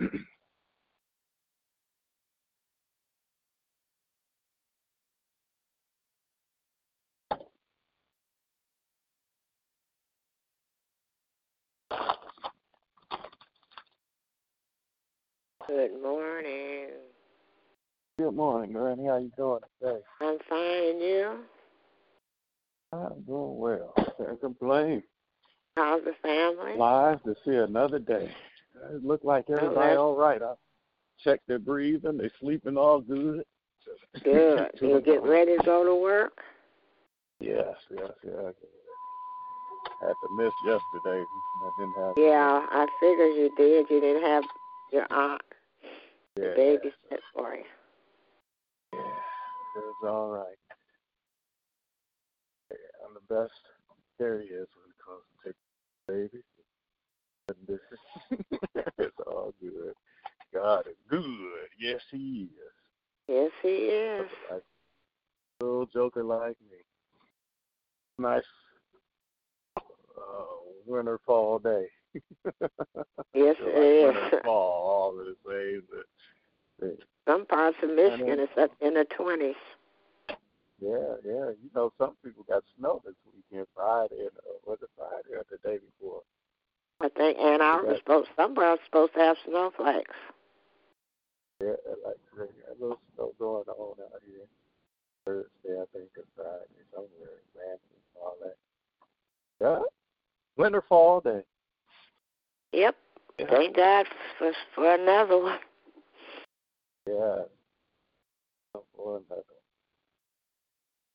Good morning. Good morning, Granny. How you doing today? I'm fine, you? I'm doing well. Can't complain. How's the family? Live to see another day. It looked like everybody all right. I checked their breathing. They sleeping all good. Good. You get ready to go to work? Yes, yes, yes. Had to miss yesterday. I didn't have. Yeah, I figured you did. You didn't have your aunt yeah, babysit for you. yeah. It was all right. Yeah, I'm the best there is when it comes to taking baby. This it's all good. God is good. Yes, He is. Yes, he is. Like little joker like me. Nice uh, winter fall day. Yes, it like is. fall all of the same. But See. Some parts of Michigan it's up in the twenties. Yeah, yeah. You know, some people got snow this weekend, Friday, and uh, was it Friday or the day before? I think Ann Arbor's Okay. supposed somewhere supposed to have snowflakes. Yeah, like a little snow going on out here. Thursday, I think, or Friday, somewhere, Ramsey, all that. Yeah, winter, fall day. Yep. Yeah. Thank God for for another one. Yeah. For another.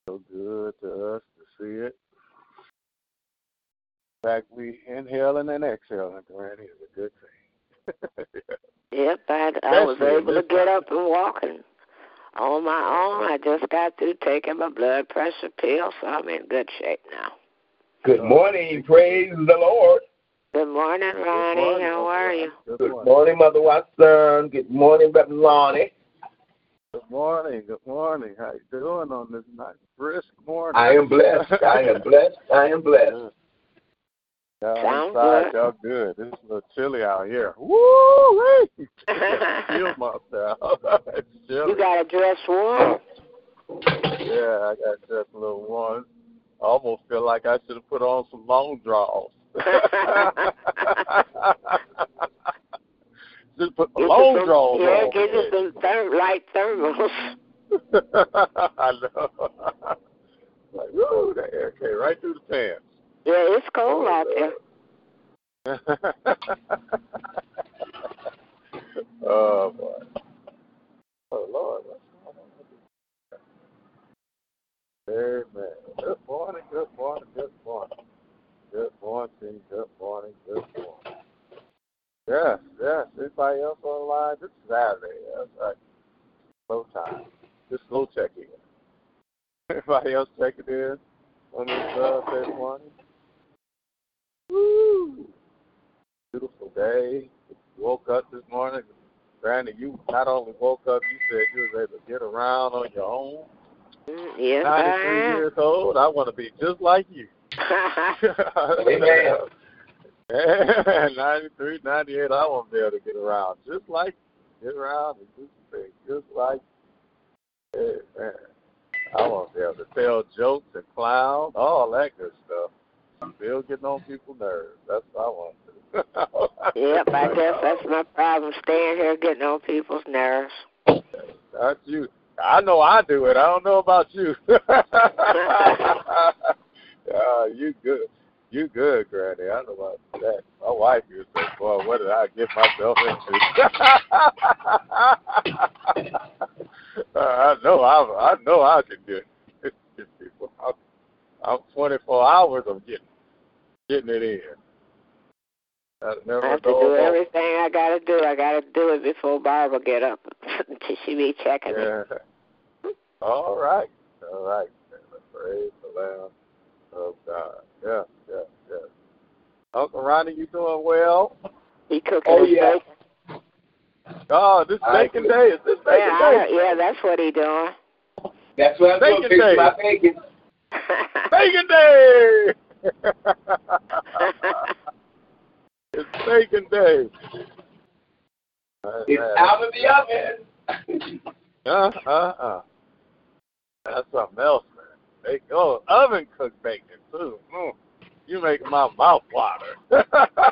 So good to us to see it. In fact, we inhaling and exhaling, Granny, is a good thing. Yep, I, I was able to get time. up and walking on my own. I just got through taking my blood pressure pill, so I'm in good shape now. Good morning. Praise the Lord. Good morning, Ronnie. Good morning, How are you? Good Good morning. morning, Mother Watson. Good morning, Brother Lonnie. Good morning. Good morning. How you doing on this nice brisk morning? I am blessed. I am blessed. I am blessed. Y'all Sounds inside, good. y'all good. It's a little chilly out here. Woo! Feel myself. it's chilly. You got to dress warm. Yeah, I got just a little one. I almost feel like I should have put on some long draws. Just put Get long some- draws Yeah, on. get you some therm- light thermals. I know. like, woo, the air came right through the pants. Yeah, it's cold out there. oh boy. Oh Lord? Amen. Good morning, good morning, good morning. Good morning, good morning, good morning. Yes, yes. Anybody else on the? This is Saturday. That's right. Slow time. Just slow check in. Anybody else checking in on this uh, Thursday morning? Woo! Beautiful day. Woke up this morning. Granny, you not only woke up, you said you was able to get around on your own. Mm, yes, 93 I am. years old. I want to be just like you. Amen. 93, 98, I want to be able to get around just like get around and do things just like hey, man. I want to be able to tell jokes and clown, all that good stuff. Still getting on people's nerves. That's what I want to yep, I guess that's my problem, staying here getting on people's nerves. That's you. I know I do it. I don't know about you. uh, you good. You good, Granny. I know about that. My wife used to say, boy, what did I get myself into? uh, I know I I know I can people. I'm, I'm 24 hours of getting getting it in. I never I have to do about- everything I gotta do. I gotta do it before Barbara get up. she be checking me. Yeah. All right. All right. Praise the Lamb of God. Yeah, yeah, yeah. Uncle Ronnie, you doing well? He cooking Oh, his yeah. bacon. Oh, this I- bacon day. Is this bacon Yeah, I, day? yeah, that's what he doing. That's what I'm Bacon doing. Fixing day. my bacon. Bacon day! it's bacon day. It's out of the oven. Uh, uh, uh. That's something else, man. They go oven cooked bacon too. Mm. You make my mouth water.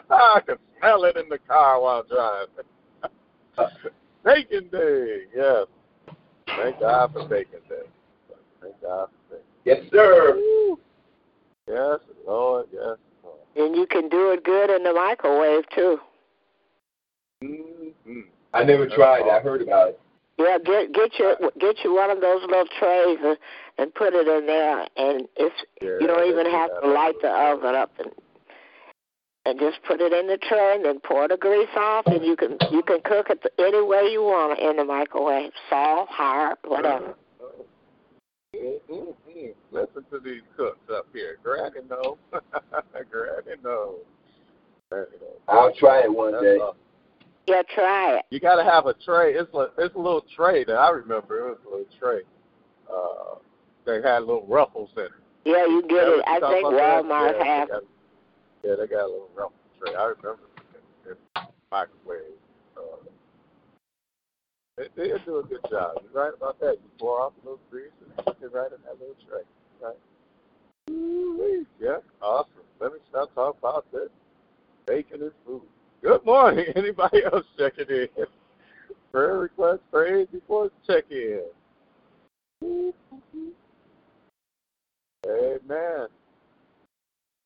I can smell it in the car while driving. bacon day, yes. Thank God for bacon day. Thank God for bacon. Yes, sir. Woo. Yes, Lord, yes, Lord. and you can do it good in the microwave too. Mm-hmm. I never tried. I heard about it. Yeah, get get your get you one of those little trays and, and put it in there, and it's you don't even have to light the oven up and and just put it in the tray and then pour the grease off, and you can you can cook it any way you want in the microwave, soft, hard, whatever. Mm-hmm. Listen to these cooks up here. Granny no. Granny no. Granny no. I'll try it one That's day. all. Yeah, try it. You got to have a tray. It's a it's a little tray that I remember. It was a little tray. Uh, they had little ruffles in it. Yeah, you get Remember it. I think about that? Walmart yeah, have. Yeah, they got a little ruffle tray. I remember it in microwave. They, they'll do a good job. You're right about that. You pour off a little grease and put it right in that little tray. Right? Ooh-wee. Yeah, awesome. Let me stop talking about this. Bacon and food. Good morning. Anybody else checking in? Prayer request, praise before check in. Amen.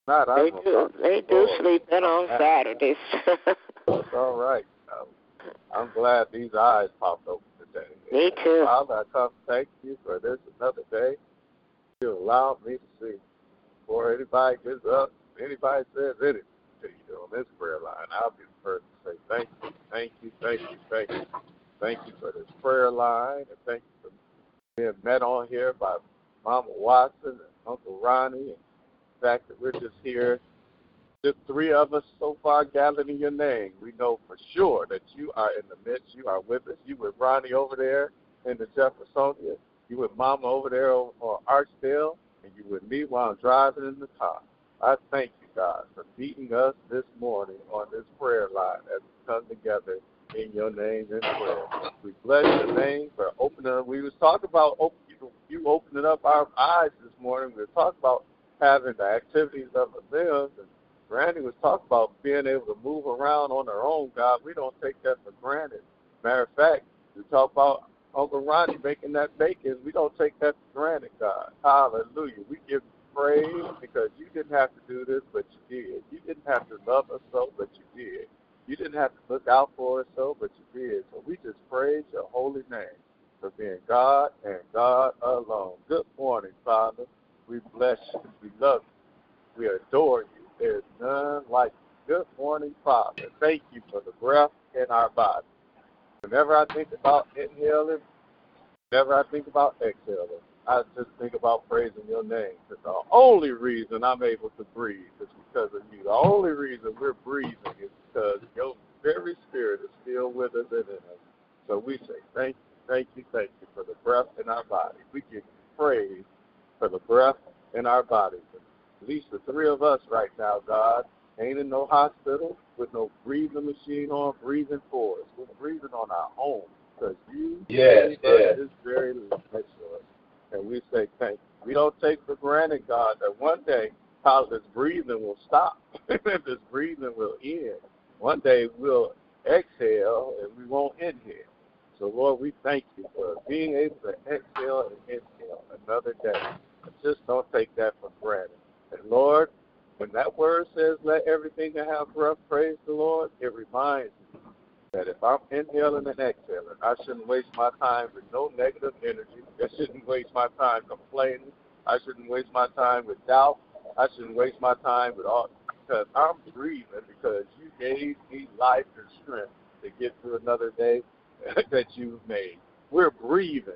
Not They do. They do sleep in on Saturdays. That's all right. I'm glad these eyes popped open today. Me uh, too. Father, I come thank you for this another day. You allowed me to see. Before anybody gets up, anybody says anything to you on this prayer line, I'll be the first to say thank you, thank you, thank you, thank you. Thank you for this prayer line, and thank you for being met on here by Mama Watson and Uncle Ronnie, and the fact that we're just here just three of us so far gathered in your name, we know for sure that you are in the midst. You are with us. You with Ronnie over there in the Jeffersonian. You with Mama over there on Archdale. And you with me while I'm driving in the car. I thank you, God, for meeting us this morning on this prayer line as we come together in your name in prayer. We bless your name for opening We was talking about you, opening up our eyes this morning. We were talking about having the activities of the and Randy was talking about being able to move around on our own, God. We don't take that for granted. Matter of fact, we talk about Uncle Ronnie making that bacon. We don't take that for granted, God. Hallelujah. We give praise because you didn't have to do this, but you did. You didn't have to love us so, but you did. You didn't have to look out for us so, but you did. So we just praise your holy name for being God and God alone. Good morning, Father. We bless you. We love you. We adore you. There's none like. Good morning, Father. Thank you for the breath in our body. Whenever I think about inhaling, whenever I think about exhaling, I just think about praising your name. Because the only reason I'm able to breathe is because of you. The only reason we're breathing is because your very spirit is still with us and in us. So we say thank you, thank you, thank you for the breath in our body. We give you praise for the breath in our bodies at least the three of us right now, God, ain't in no hospital with no breathing machine on, breathing for us. We're breathing on our own because you yes, gave yes. us this very life And we say thank you. We don't take for granted, God, that one day how this breathing will stop. this breathing will end. One day we'll exhale and we won't inhale. So, Lord, we thank you for being able to exhale and inhale another day. Just don't take that for granted. And Lord, when that word says, let everything that have breath praise the Lord, it reminds me that if I'm inhaling and exhaling, I shouldn't waste my time with no negative energy. I shouldn't waste my time complaining. I shouldn't waste my time with doubt. I shouldn't waste my time with all, because I'm breathing because you gave me life and strength to get through another day that you've made. We're breathing.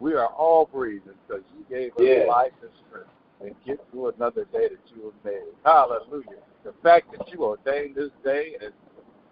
We are all breathing because you gave us yeah. life and strength and get through another day that you have made. Hallelujah. The fact that you ordained this day and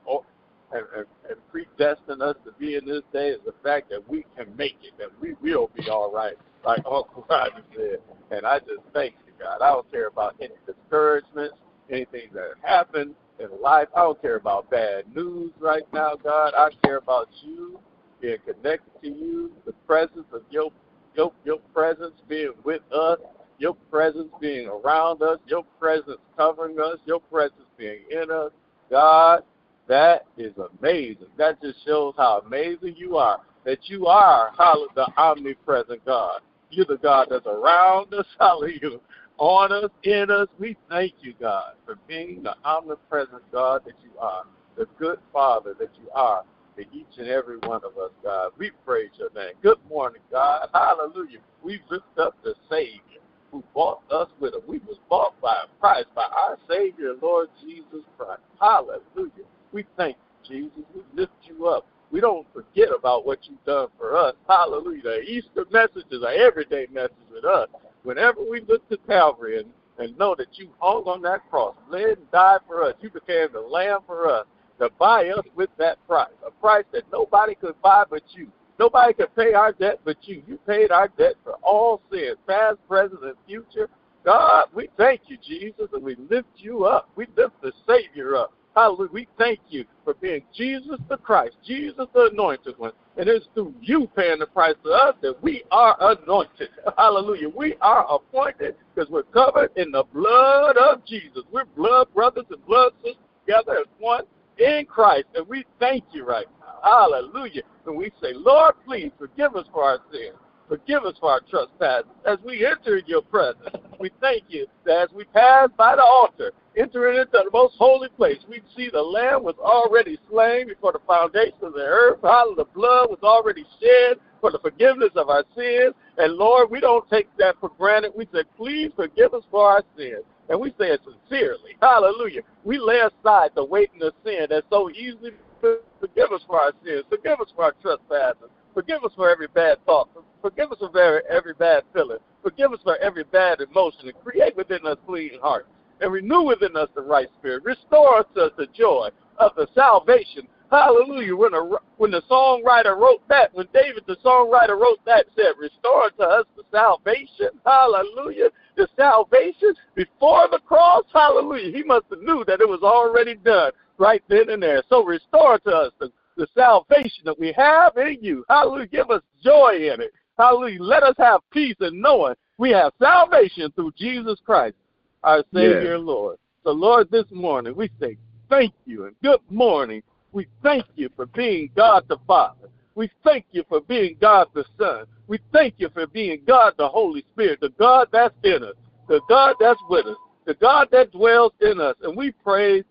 oh, and, and, and predestined us to be in this day is the fact that we can make it, that we will be all right, like Uncle Roger said. And I just thank you, God. I don't care about any discouragements, anything that happened in life. I don't care about bad news right now, God. I care about you being connected to you, the presence of your your your presence being with us your presence being around us, your presence covering us, your presence being in us. God, that is amazing. That just shows how amazing you are. That you are, the omnipresent God. You're the God that's around us, hallelujah, on us, in us. We thank you, God, for being the omnipresent God that you are, the good Father that you are to each and every one of us, God. We praise your name. Good morning, God. Hallelujah. We lift up the Savior who bought us with a we was bought by a price by our Savior, Lord Jesus Christ. Hallelujah. We thank you, Jesus. We lift you up. We don't forget about what you've done for us. Hallelujah. The Easter message is an everyday message with us. Whenever we look to Calvary and, and know that you hung on that cross, bled and died for us, you became the lamb for us to buy us with that price, a price that nobody could buy but you. Nobody can pay our debt but you. You paid our debt for all sins, past, present, and future. God, we thank you, Jesus, and we lift you up. We lift the Savior up. Hallelujah. We thank you for being Jesus the Christ, Jesus the anointed one. And it's through you paying the price to us that we are anointed. Hallelujah. We are appointed because we're covered in the blood of Jesus. We're blood brothers and blood sisters together as one in Christ. And we thank you right now. Hallelujah. And we say, Lord, please forgive us for our sins. Forgive us for our trespasses. As we enter your presence, we thank you that as we pass by the altar, entering into the most holy place, we see the Lamb was already slain before the foundation of the earth. Hallelujah. The blood was already shed for the forgiveness of our sins. And Lord, we don't take that for granted. We say, please forgive us for our sins. And we say it sincerely. Hallelujah. We lay aside the weight of sin that so easily forgive us for our sins. Forgive us for our trespasses. Forgive us for every bad thought. Forgive us for every, every bad feeling. Forgive us for every bad emotion. And create within us clean hearts. And renew within us the right spirit. Restore to us the joy of the salvation. Hallelujah. When, a, when the songwriter wrote that, when David, the songwriter, wrote that, said, Restore to us the salvation. Hallelujah. The salvation before the cross. Hallelujah. He must have knew that it was already done right then and there. So restore to us the the salvation that we have in you. Hallelujah. Give us joy in it. Hallelujah. Let us have peace in knowing we have salvation through Jesus Christ, our Savior and Lord. So, Lord, this morning we say thank you and good morning. We thank you for being God the Father. We thank you for being God the Son. We thank you for being God the Holy Spirit, the God that's in us, the God that's with us, the God that dwells in us. And we praise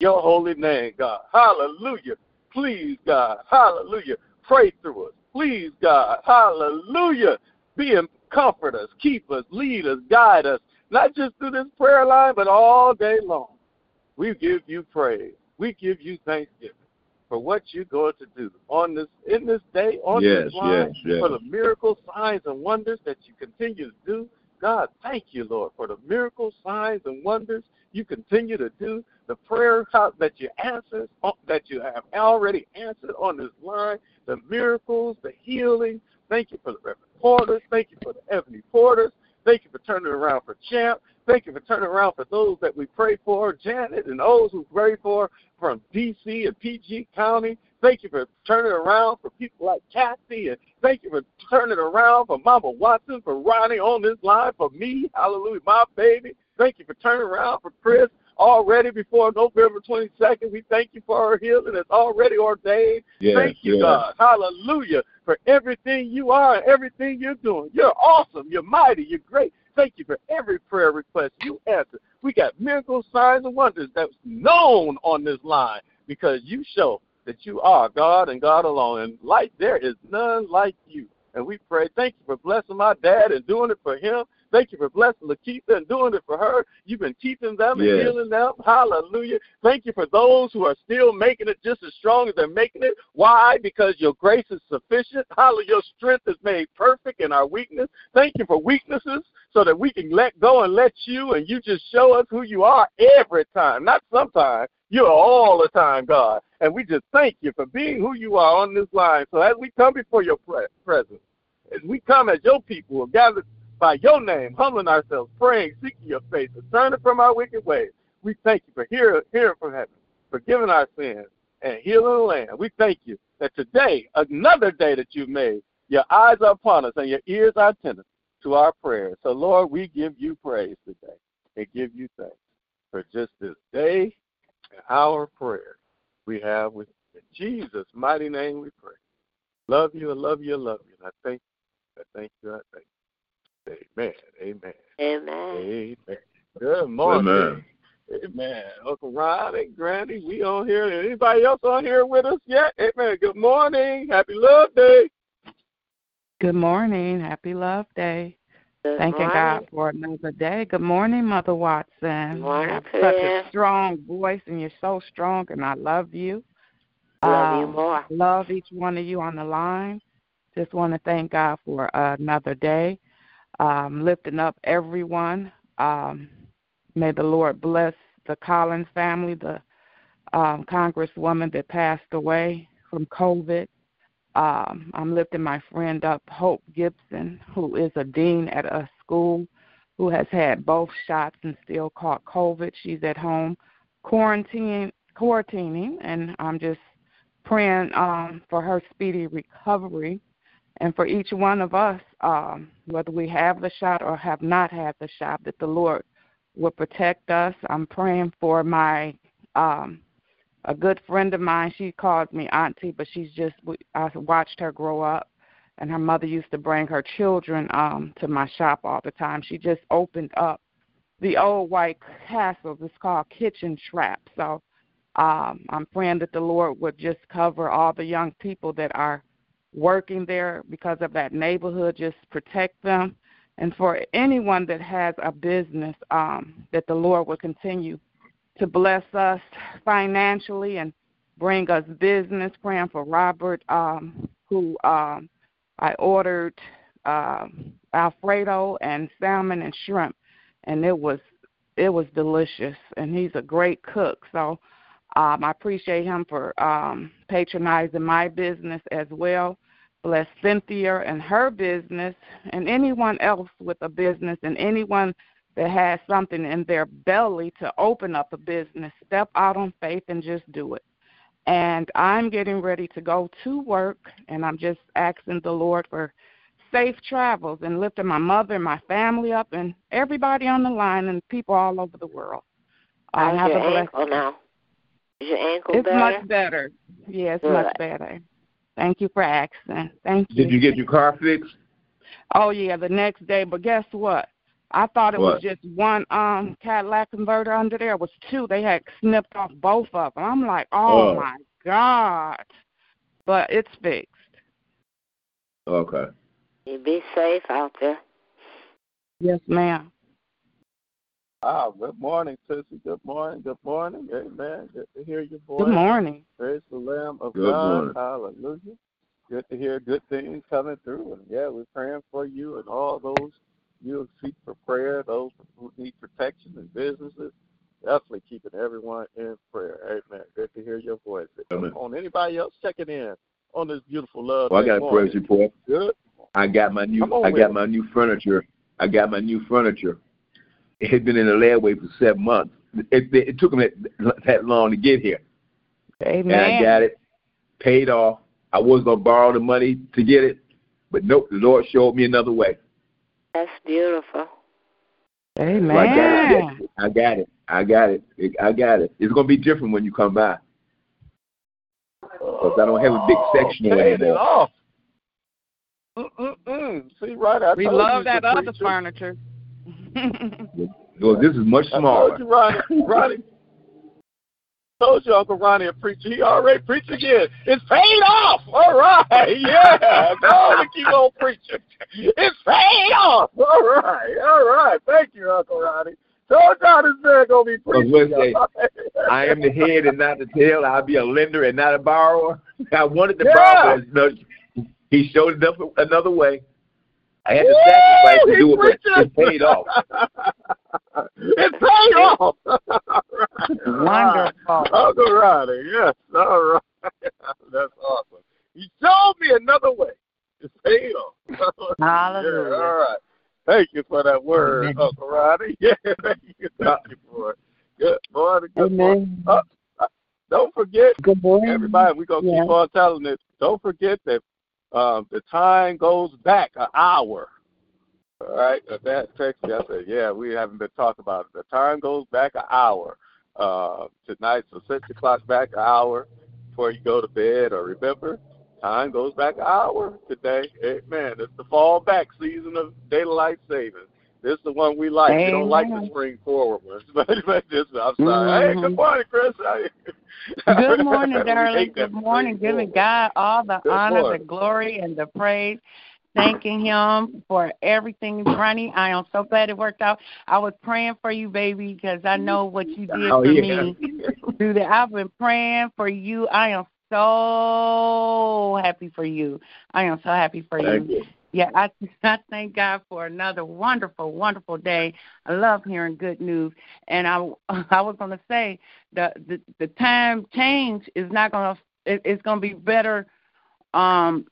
your holy name, God. Hallelujah. Please, God, hallelujah, pray through us. Please, God, hallelujah, be and comfort us, keep us, lead us, guide us, not just through this prayer line, but all day long. We give you praise. We give you thanksgiving for what you're going to do on this in this day, on yes, this line, yes, yes. for the miracles, signs, and wonders that you continue to do. God, thank you, Lord, for the miracles, signs, and wonders you continue to do, the prayer that you answer, uh, that you have already answered on this line, the miracles, the healing. Thank you for the Reverend Porters. Thank you for the Ebony Porters. Thank you for turning around for Champ. Thank you for turning around for those that we pray for, Janet, and those who pray for from D.C. and PG County. Thank you for turning around for people like Kathy, and thank you for turning around for Mama Watson, for Ronnie on this line, for me, hallelujah, my baby. Thank you for turning around for Chris already before November 22nd. We thank you for our healing. It's already ordained. Yes, thank you, yes. God. Hallelujah for everything you are and everything you're doing. You're awesome. You're mighty. You're great. Thank you for every prayer request you answer. We got miracles, signs, and wonders that's known on this line because you show that you are God and God alone. And like there is none like you. And we pray, thank you for blessing my dad and doing it for him. Thank you for blessing Lakeitha and doing it for her. You've been keeping them and Yes. healing them. Hallelujah. Thank you for those who are still making it just as strong as they're making it. Why? Because your grace is sufficient. Hallelujah. Your strength is made perfect in our weakness. Thank you for weaknesses so that we can let go and let you and you just show us who you are every time, not sometimes. You're all the time, God. And we just thank you for being who you are on this line. So as we come before your presence, as we come as your people who gathered by your name, humbling ourselves, praying, seeking your face, and turning from our wicked ways, we thank you for hearing, hearing from heaven, forgiving our sins, and healing the land. We thank you that today, another day that you've made, your eyes are upon us and your ears are attentive to our prayers. So, Lord, we give you praise today and give you thanks for just this day and our prayer we have with you. In Jesus' mighty name we pray. Love you, I love you, I love you. And I thank you, I thank you, I thank you. Amen, amen, Amen. amen. Good morning. Amen. Amen. Uncle Ron and Granny, we on here. Anybody else on here with us yet? Amen. Good morning. Happy Love Day. Good morning. Happy Love Day. Good Thanking morning. God for another day. Good morning, Mother Watson. Good morning, you have such a strong voice, and you're so strong, and I love you. Love you Um, more. Love each one of you on the line. Just want to thank God for another day. Um, lifting up everyone. Um, may the Lord bless the Collins family, the um, congresswoman that passed away from COVID. Um, I'm lifting my friend up, Hope Gibson, who is a dean at a school who has had both shots and still caught COVID. She's at home quarantine quarantining, and I'm just praying um, for her speedy recovery, and for each one of us, um, whether we have the shot or have not had the shot, that the Lord will protect us. I'm praying for my um, a good friend of mine. She calls me auntie, but she's just I watched her grow up, and her mother used to bring her children um, to my shop all the time. She just opened up the old white castles. It's called Kitchen Trap. So um, I'm praying that the Lord would just cover all the young people that are working there because of that neighborhood, just protect them. And for anyone that has a business, um, that the Lord will continue to bless us financially and bring us business. Praying for Robert, um, who um, I ordered uh, Alfredo and salmon and shrimp and it was it was delicious and he's a great cook so um i appreciate him for um patronizing my business as well bless cynthia and her business and anyone else with a business and anyone that has something in their belly to open up a business step out on faith and just do it and i'm getting ready to go to work and i'm just asking the lord for safe travels and lifting my mother and my family up and everybody on the line and people all over the world. I have your a ankle now? Is your ankle it's better? much better. Yeah, it's Good. much better. Thank you for asking. Thank you. Did you get your car fixed? Oh yeah, the next day. But guess what? I thought it what? was just one um Cadillac converter under there. It was two. They had snipped off both of them. I'm like, oh, oh. my god! But it's fixed. Okay. You be safe out there. Yes, ma'am. Ah, good morning, Sissy. Good morning. Good morning. Amen. Good to hear your voice. Good morning. Praise the Lamb of good God. Morning. Hallelujah. Good to hear good things coming through. And yeah, we're praying for you and all those you seek for prayer, those who need protection and businesses. Definitely keeping everyone in prayer. Amen. Good to hear your voice. Amen. On anybody else checking in on this beautiful love. Well, I got a morning. praise report. Good. I got my new I with got it. my new furniture. I got my new furniture. It had been in the layaway for seven months. It, it, it took me that, that long to get here, Amen. and I got it paid off. I was gonna borrow the money to get it, but nope. The Lord showed me another way. That's beautiful. Amen. So I got it. I got it. I got it. I got it. It's gonna be different when you come by, because I don't have a big section oh, Paid it anymore. off. Mm-mm-mm. See, right? I we love that the other preacher. furniture. Well, this is much I smaller. told you, Ronnie. Ronnie. Told you, Uncle Ronnie, a preacher. He already preached again. It's paid off. All right. Yeah. On and keep on preaching. It's paid off. All right. All right. Thank you, Uncle Ronnie. Told y'all this man gonna be preaching. say. I am the head and not the tail. I'll be a lender and not a borrower. I wanted to Yeah. borrow, but he showed it up another way. I had to Woo! sacrifice to He do it, but preaching. it's paid off. it's paid off. All right. Wonderful. Uncle Ronnie, yes. All right. That's awesome. He showed me another way. It's paid off. Hallelujah. Yeah, all right. Thank you for that word, Amen. Uncle Ronnie. Yeah, thank you. Thank you for it. Good morning. Good morning. Amen. Uh, uh, don't forget, Good morning. everybody, we're going to Yeah. keep on telling it. Don't forget that um, the time goes back an hour. All right. That text me. I said, yeah, we haven't been talking about it. The time goes back an hour uh, tonight. So set your clock back an hour before you go to bed. Or remember, time goes back an hour today. Amen. It's the fall back season of daylight savings. This is the one we like. We don't like the spring forward ones. But, this, I'm sorry. Hey, Mhm. good morning, Chris. Good morning, darling. Good morning. Giving. God all the Good honor, morning. the glory, and the praise. Thanking Him for everything, Ronnie. I am so glad it worked out. I was praying for you, baby, because I know what you did Oh, for yeah. me. Through that, I've been praying for you. I am so happy for you. I am so happy for Thank you. you. Yeah, I, I thank God for another wonderful, wonderful day. I love hearing good news, and I I was going to say the, the the time change is not going to it, it's going to be better. Um,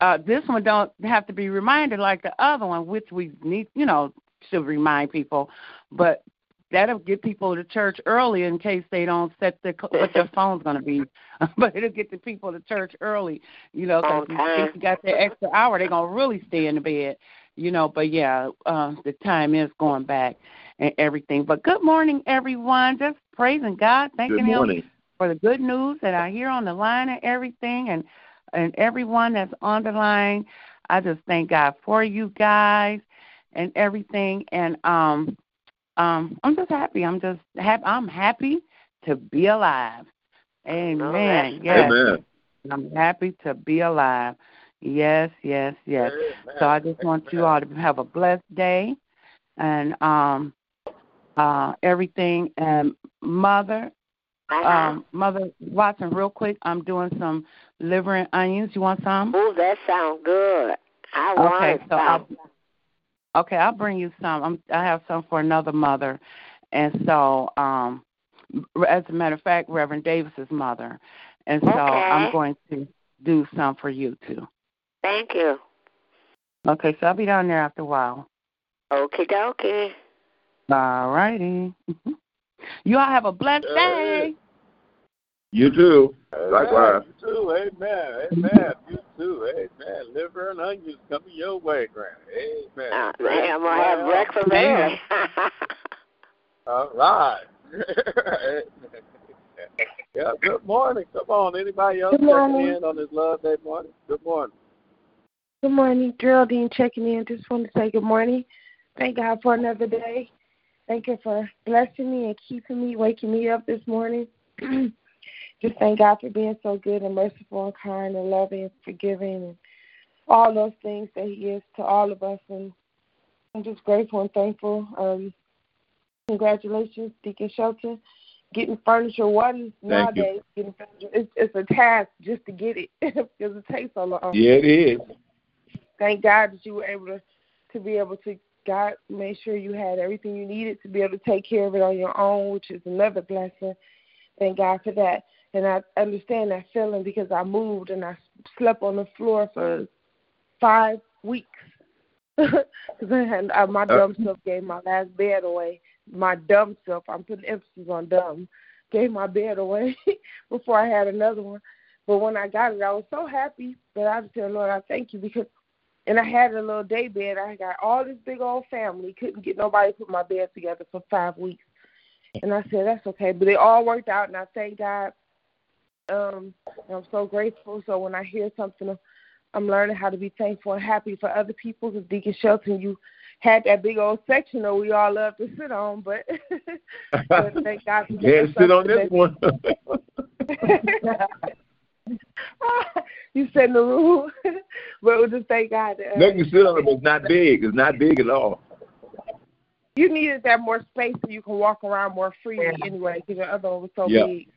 uh, this one don't have to be reminded like the other one, which we need, you know, to remind people. But that'll get people to church early in case they don't set their what their phone's going to be. but it'll get the people to church early, you know, because in case you got that extra hour, they're going to really stay in the bed, you know. But yeah, uh, the time is going back and everything. But good morning, everyone. Just praising God, thanking Him for the good news that I hear on the line and everything, and and everyone that's on the line. I just thank God for you guys and everything. And um, um, I'm just happy. I'm just happy. I'm happy to be alive. Amen. Yes. Amen. I'm happy to be alive. Yes, yes, yes. Amen. So I just want you all to have a blessed day and um uh everything and mother uh-huh. um mother Watson real quick, I'm doing some liver and onions. You want some? Oh, that sounds good. I want okay, so some. I'll, Okay, I'll bring you some. I'm, I have some for another mother, and so um, as a matter of fact, Reverend Davis's mother, and so okay. I'm going to do some for you too. Thank you. Okay, so I'll be down there after a while. Okay, dokie. All righty. You all have a blessed day. You too. Likewise. You too. Amen. Amen. You too. Amen. Liver and onions coming your way, Granny. Amen. Uh, hey, I'm gonna have breakfast there. All right. yeah. Good morning. Come on. Anybody else checking in on this Love Day morning? Good morning. Good morning, Geraldine checking in. Just want to say good morning. Thank God for another day. Thank you for blessing me and keeping me, waking me up this morning. just thank God for being so good and merciful and kind and loving and forgiving and all those things that He is to all of us. And I'm just grateful and thankful. Um, congratulations, Deacon Shelton. Getting furniture one nowadays, getting furniture, it's, it's a task just to get it because it takes so long. Yeah, it is. Thank God that you were able to to be able to God made sure you had everything you needed to be able to take care of it on your own, which is another blessing. Thank God for that. And I understand that feeling because I moved and I slept on the floor for five weeks. Because uh, my dumb self gave my last bed away. My dumb self, I'm putting emphasis on dumb, gave my bed away before I had another one. But when I got it, I was so happy. But I just said, Lord, I thank you because, and I had a little day bed. I got all this big old family. Couldn't get nobody to put my bed together for five weeks. And I said, that's okay. But it all worked out, and I thank God um, I'm so grateful. So when I hear something, I'm learning how to be thankful and happy for other people. Because Deacon Shelton, you had that big old section that we all love to sit on, but, but thank God for yeah, sit on this one. you said the rule, but we just thank God. That, uh, no, you sit on it, but it's not big. It's not big at all. You needed that more space so you can walk around more freely anyway, because your other one was so yeah. big.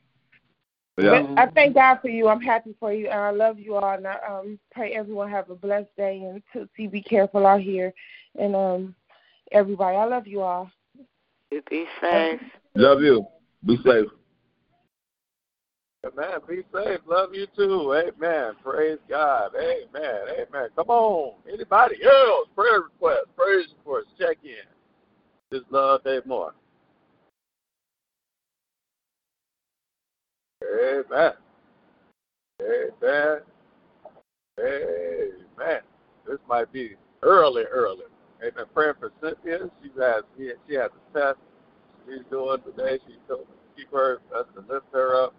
Yeah. I thank God for you. I'm happy for you, and I love you all. And I um, pray everyone have a blessed day. And Tootsie, be careful out here, and um, everybody, I love you all. You be safe. Love you. Be safe. Amen. Be safe. Love you too. Amen. Praise God. Amen. Amen. Come on. Anybody else? Prayer request. Praise request. Check in. Just love Day morning. Amen. Amen. Amen. This might be early, early. Amen. Praying for Cynthia. She has she has a test she's doing today. She told me keep her us to lift her up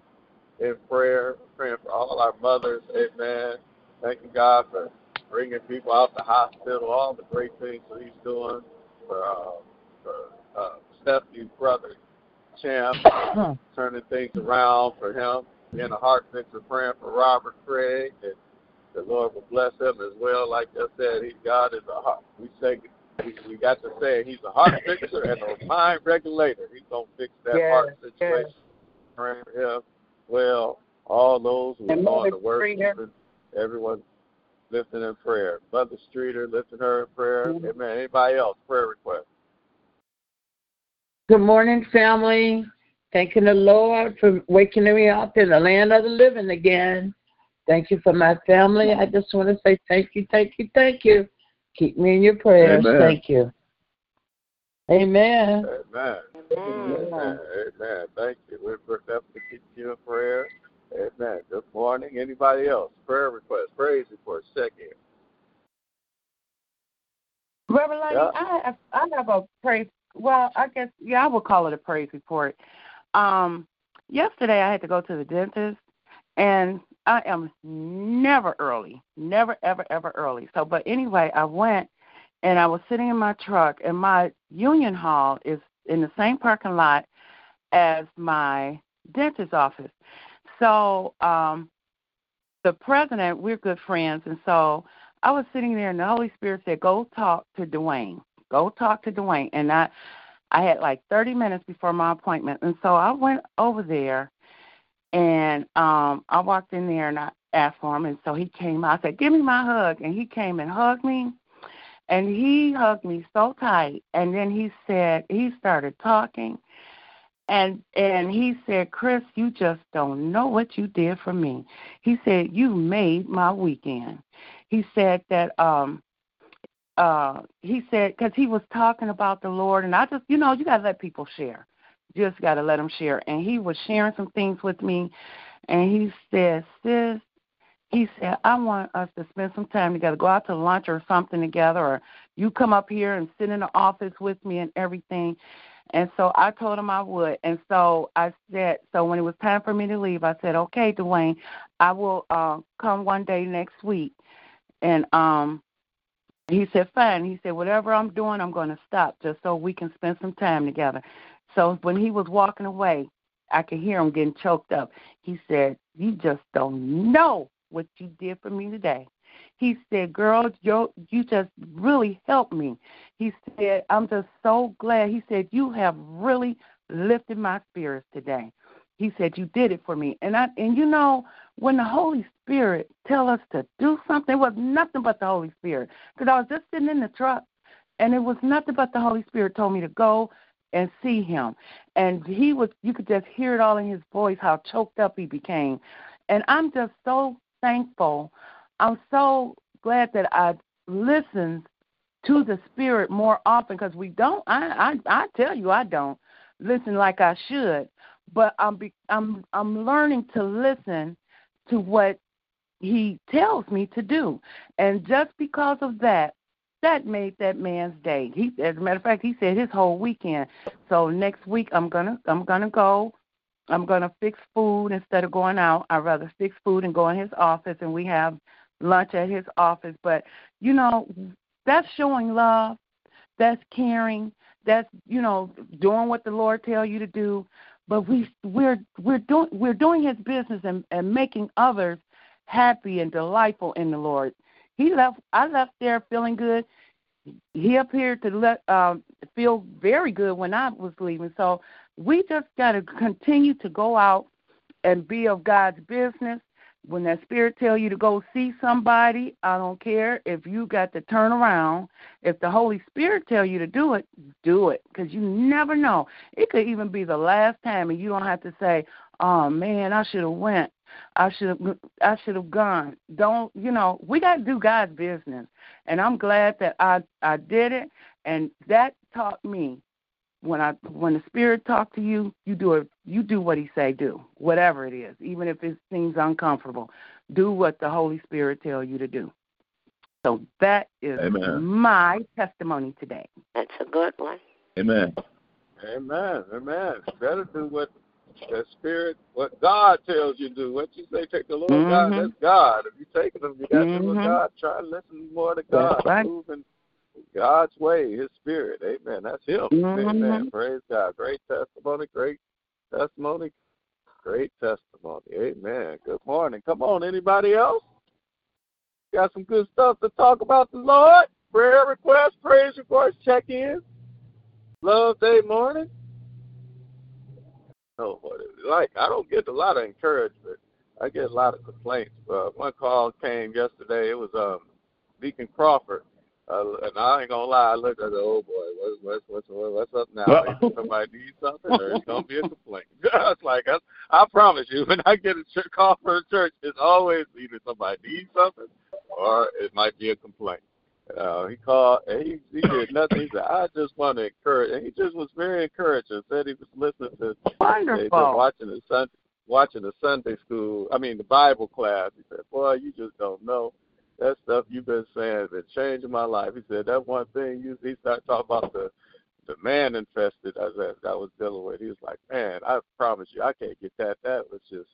in prayer. Praying for all our mothers. Amen. Thanking God for bringing people out the hospital. All the great things that He's doing for uh, for uh, Stephanie's brother Champ, turning things around for him, being a heart fixer, praying for Robert Craig, and the Lord will bless him as well. Like I said, he God is a heart. We say we, we got to say he's a heart fixer and a mind regulator. He's gonna fix that yes, heart situation. Yes. Praying for him. Well, all those who are going to work, everyone lifting in prayer. Mother Streeter lifting her in prayer. Mm-hmm. Amen. Anybody else? Prayer request. Good morning, family. Thanking the Lord for waking me up in the land of the living again. Thank you for my family. I just want to say thank you, thank you, thank you. Keep me in your prayers. Amen. Thank you. Amen. Amen. Amen. Amen. Thank you. We're we're definitely keeping you in prayer. Amen. Good morning. Anybody else? Prayer request, praise report, check in. Reverend Lady, Yeah. I have I have a praise. Well, I guess yeah, I would call it a praise report. Um, yesterday I had to go to the dentist, and I am never early, never ever ever early. So, but anyway, I went, and I was sitting in my truck, and my union hall is in the same parking lot as my dentist's office. So, um, the president, we're good friends, and so I was sitting there, and the Holy Spirit said, "Go talk to Dwayne. Go talk to Dwayne." And I, I had like 30 minutes before my appointment, and so I went over there, and um, I walked in there and I asked for him, and so he came. I said, "Give me my hug," and he came and hugged me, and he hugged me so tight, and then he said he started talking. And and he said, Chris, you just don't know what you did for me. He said, You made my weekend. He said that um uh he said because he was talking about the Lord and I just you know, you gotta let people share. Just gotta let them share. And he was sharing some things with me and he said, Sis, he said, I want us to spend some time together, go out to lunch or something together, or you come up here and sit in the office with me and everything. And so I told him I would. And so I said, so when it was time for me to leave, I said, okay, Dwayne, I will uh, come one day next week. And um, he said, fine. He said, whatever I'm doing, I'm going to stop just so we can spend some time together. So when he was walking away, I could hear him getting choked up. He said, you just don't know what you did for me today. He said, Girl, you, you just really helped me. He said, I'm just so glad. He said, You have really lifted my spirits today. He said, You did it for me. And I and you know, when the Holy Spirit tell us to do something, it was nothing but the Holy Spirit. Because I was just sitting in the truck and it was nothing but the Holy Spirit told me to go and see him. And he was you could just hear it all in his voice how choked up he became. And I'm just so thankful. I'm so glad that I listened to the Spirit more often because we don't. I, I I tell you, I don't listen like I should. But I'm be, I'm I'm learning to listen to what He tells me to do, and just because of that, that made that man's day. He, as a matter of fact, he said his whole weekend. So next week I'm gonna I'm gonna go. I'm gonna fix food instead of going out. I'd rather fix food and go in his office, and we have lunch at his office. But you know, that's showing love. That's caring. That's you know doing what the Lord tell you to do. But we we're we're doing we're doing His business and, and making others happy and delightful in the Lord. He left. I left there feeling good. He appeared to let um, feel very good when I was leaving. So we just got to continue to go out and be of God's business. When that spirit tell you to go see somebody, I don't care if you got to turn around. If the Holy Spirit tell you to do it, do it because you never know. It could even be the last time, and you don't have to say, "Oh man, I should have went. I should have. I should have gone." Don't you know? We got to do God's business, and I'm glad that I I did it, and that taught me when I when the spirit talk to you, you do it. You do what he say do, whatever it is, even if it seems uncomfortable. Do what the Holy Spirit tell you to do. So that is Amen. my testimony today. That's a good one. Amen. Amen. Amen. Better do what the Spirit, what God tells you to do. What you say, take the Lord God, Mhm. that's God. If you take them, you got to do what Mhm. God. Try to listen more to God. That's right. Move in God's way, His Spirit. Amen. That's Him. Mhm. Amen. Praise God. Great testimony. Great testimony. Great testimony. Amen. Good morning. Come on, anybody else? Got some good stuff to talk about the Lord. Prayer requests, praise reports, check in. Love Day morning. Oh, what is it like? I don't get a lot of encouragement. I get a lot of complaints. But one call came yesterday. It was um, Deacon Crawford. Uh, and I ain't gonna lie, I looked at the oh boy, what's what's what's what's up now? Either somebody needs something, or it's gonna be a complaint. it's like I, I promise you, when I get a church call for a church, it's always either somebody needs something, or it might be a complaint. Uh, he called. And he he did nothing. He said, "I just want to encourage." And he just was very encouraging. Said he was listening to Wonderful. He watching the Sunday watching the Sunday school. I mean the Bible class. He said, "Boy, you just don't know that stuff you've been saying has been changing my life." He said that one thing. You he started talking about the the man infested I, I was dealing with. He was like, "Man, I promise you, I can't get that. That was just."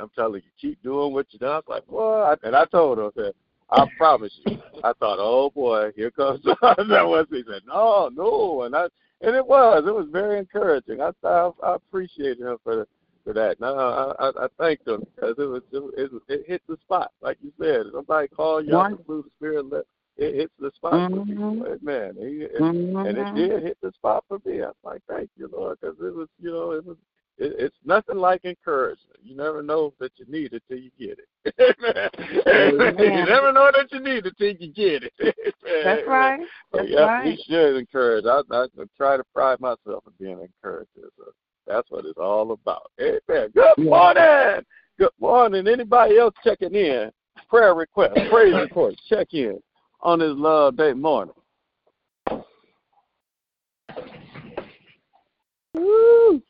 I'm telling you, keep doing what you done. I was like, "What?" And I told him, I said, I promise you. I thought, oh boy, here comes that was. He said, no, no, and I and it was. It was very encouraging. I I, I appreciated him for for that. No, I I, I thanked him because it was it, it, it hit the spot, like you said. Somebody call you out the blue spirit, let it hits the spot mm-hmm. for people. Amen. He, it, mm-hmm. And it did hit the spot for me. I was like, thank you, Lord, because it was, you know, it was it, it's nothing like encouragement. You never know that you need it till you get it. Amen. you never know that you need it till you get it. That's right. That's yeah, right. we should encourage. I, I try to pride myself in being encourager. So that's what it's all about. Amen. Good morning. Good morning. Anybody else checking in? Prayer request, praise report, check in on this love day morning. Woo.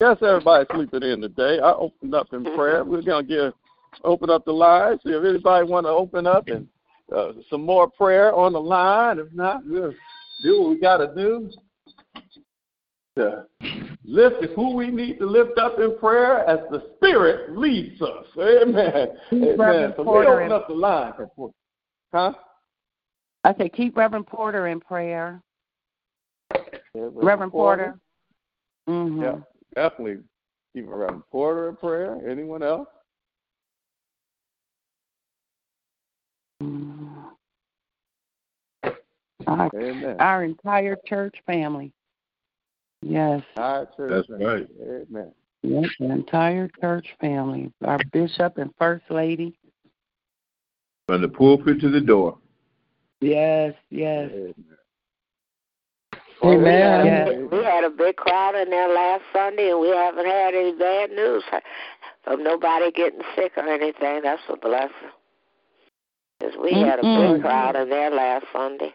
Yes, everybody's sleeping in today. I opened up in prayer. We're gonna get open up the line. See if anybody want to open up and uh, some more prayer on the line. If not, we'll do what we got to do to lift who we need to lift up in prayer as the Spirit leads us. Amen. Amen. So we open up the line. Huh? I say keep Reverend Porter in prayer. Reverend, Reverend Porter. Porter. Mm-hmm. Yeah, definitely keep Reverend Porter in prayer. Anyone else? Our, Amen. our entire church family. Yes. Our church That's right. Amen. Yes, the entire church family. Our bishop and first lady. From the pulpit to the door. Yes, yes. Amen. Amen. Yes. We had a big crowd in there last Sunday, and we haven't had any bad news of nobody getting sick or anything. That's a blessing. Because we had a big mm-hmm. crowd in there last Sunday.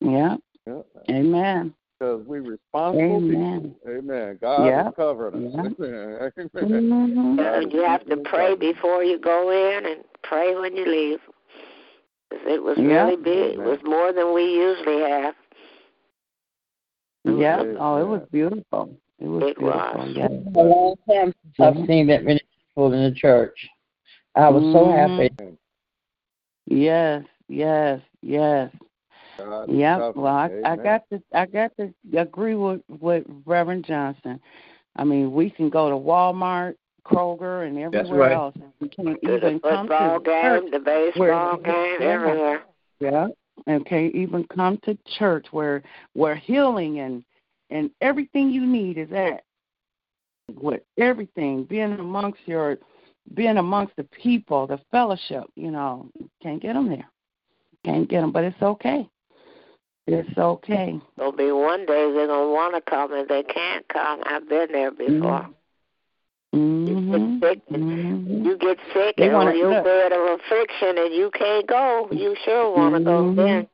Yeah. Yeah. Amen. Because we're responsible Amen. people. Amen. God Yeah. has covered us. Yeah. Amen. Amen. Mm-hmm. You have to pray before you go in and pray when you leave. 'Cause it was Yeah. really big. It was more than we usually have. Yeah. Oh, it was beautiful. It was It beautiful. was. Yes. A long time since I've seen that many people in the church. I was so Mhm. happy. Yes. Yes. Yes. God has Yep. Well, I, us. I got to I got to agree with with Reverend Johnson. I mean, we can go to Walmart, Kroger, and everywhere right. else. and We can't To the even come football to game, church. the baseball where- game, yeah. everywhere. Yeah, and can't even come to church where where healing and and everything you need is at. With everything being amongst your being amongst the people, the fellowship, you know, can't get them there. Can't get them, but it's okay. It's okay. There'll be one day they're gonna want to come and they can't come. I've been there before. Mm-hmm. Sick Mm-hmm. You get sick They and on your look. bed of affliction and you can't go. You sure want to go Mhm. then.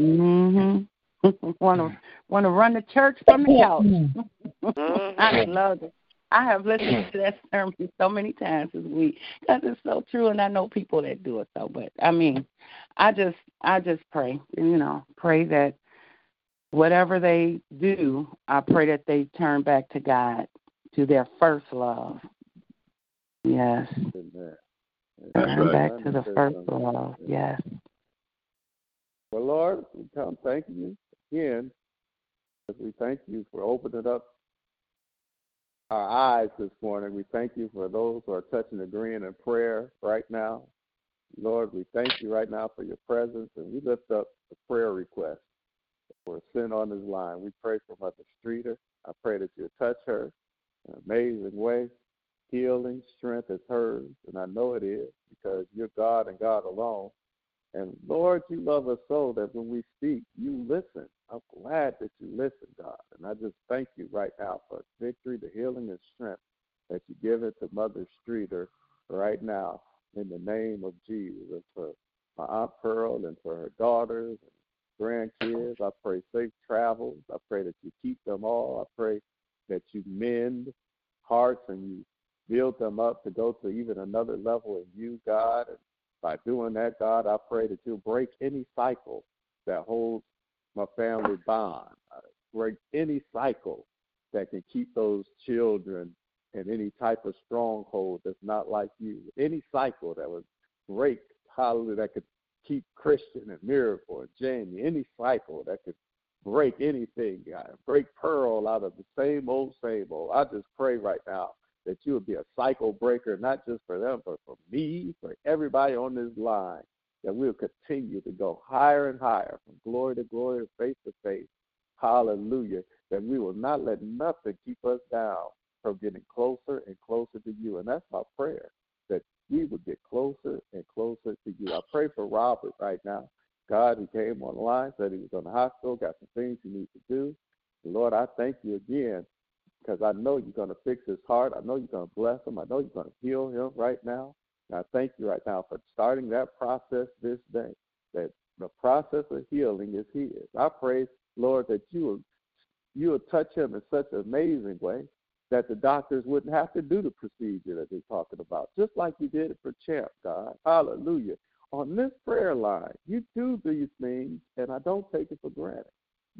Mm-hmm. want to want to run the church from the couch. Mhm. I love it. I have listened to that sermon so many times this week because it's so true, and I know people that do it. So, but I mean, I just I just pray, you know, pray that whatever they do, I pray that they turn back to God, to their first love. Yes, turn right. back to the first love. Yes. Well, Lord, we come thanking you again. As we thank you for opening up our eyes this morning. We thank you for those who are touching, agreeing in prayer right now. Lord, we thank you right now for your presence, and we lift up the prayer request for a sin on this line. We pray for Mother Streeter. I pray that you touch her in an amazing way. Healing, strength is hers, and I know it is because you're God and God alone. And Lord, you love us so that when we speak, you listen. I'm glad that you listen, God. And I just thank you right now for victory, the healing, and strength that you give it to Mother Streeter right now in the name of Jesus. And for my Aunt Pearl and for her daughters and grandkids. I pray safe travels. I pray that you keep them all. I pray that you mend hearts and you build them up to go to even another level in you, God. And by doing that, God, I pray that you'll break any cycle that holds my family bond, break any cycle that can keep those children in any type of stronghold that's not like you. Any cycle that would break, hallelujah, that could keep Christian and Miracle and Jamie, any cycle that could break anything, God, break Pearl out of the same old, same old. I just pray right now that you would be a cycle breaker, not just for them, but for me, for everybody on this line, that we'll continue to go higher and higher from glory to glory, faith to faith. Hallelujah. That we will not let nothing keep us down from getting closer and closer to you. And that's my prayer, that we would get closer and closer to you. I pray for Robert right now. God, he came on the line, said he was in the hospital, got some things he needs to do. Lord, I thank you again because I know you're going to fix his heart. I know you're going to bless him. I know you're going to heal him right now. And I thank you right now for starting that process this day, that the process of healing is his. I pray, Lord, that you will, you will touch him in such an amazing way that the doctors wouldn't have to do the procedure that they're talking about, just like you did it for Champ, God. Hallelujah. On this prayer line, you do these things, and I don't take it for granted.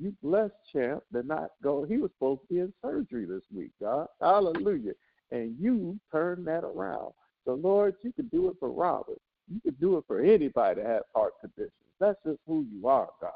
You bless Champ to not go. He was supposed to be in surgery this week, God. Hallelujah. And you turned that around. So, Lord, you could do it for Robert. You could do it for anybody that has heart conditions. That's just who you are, God.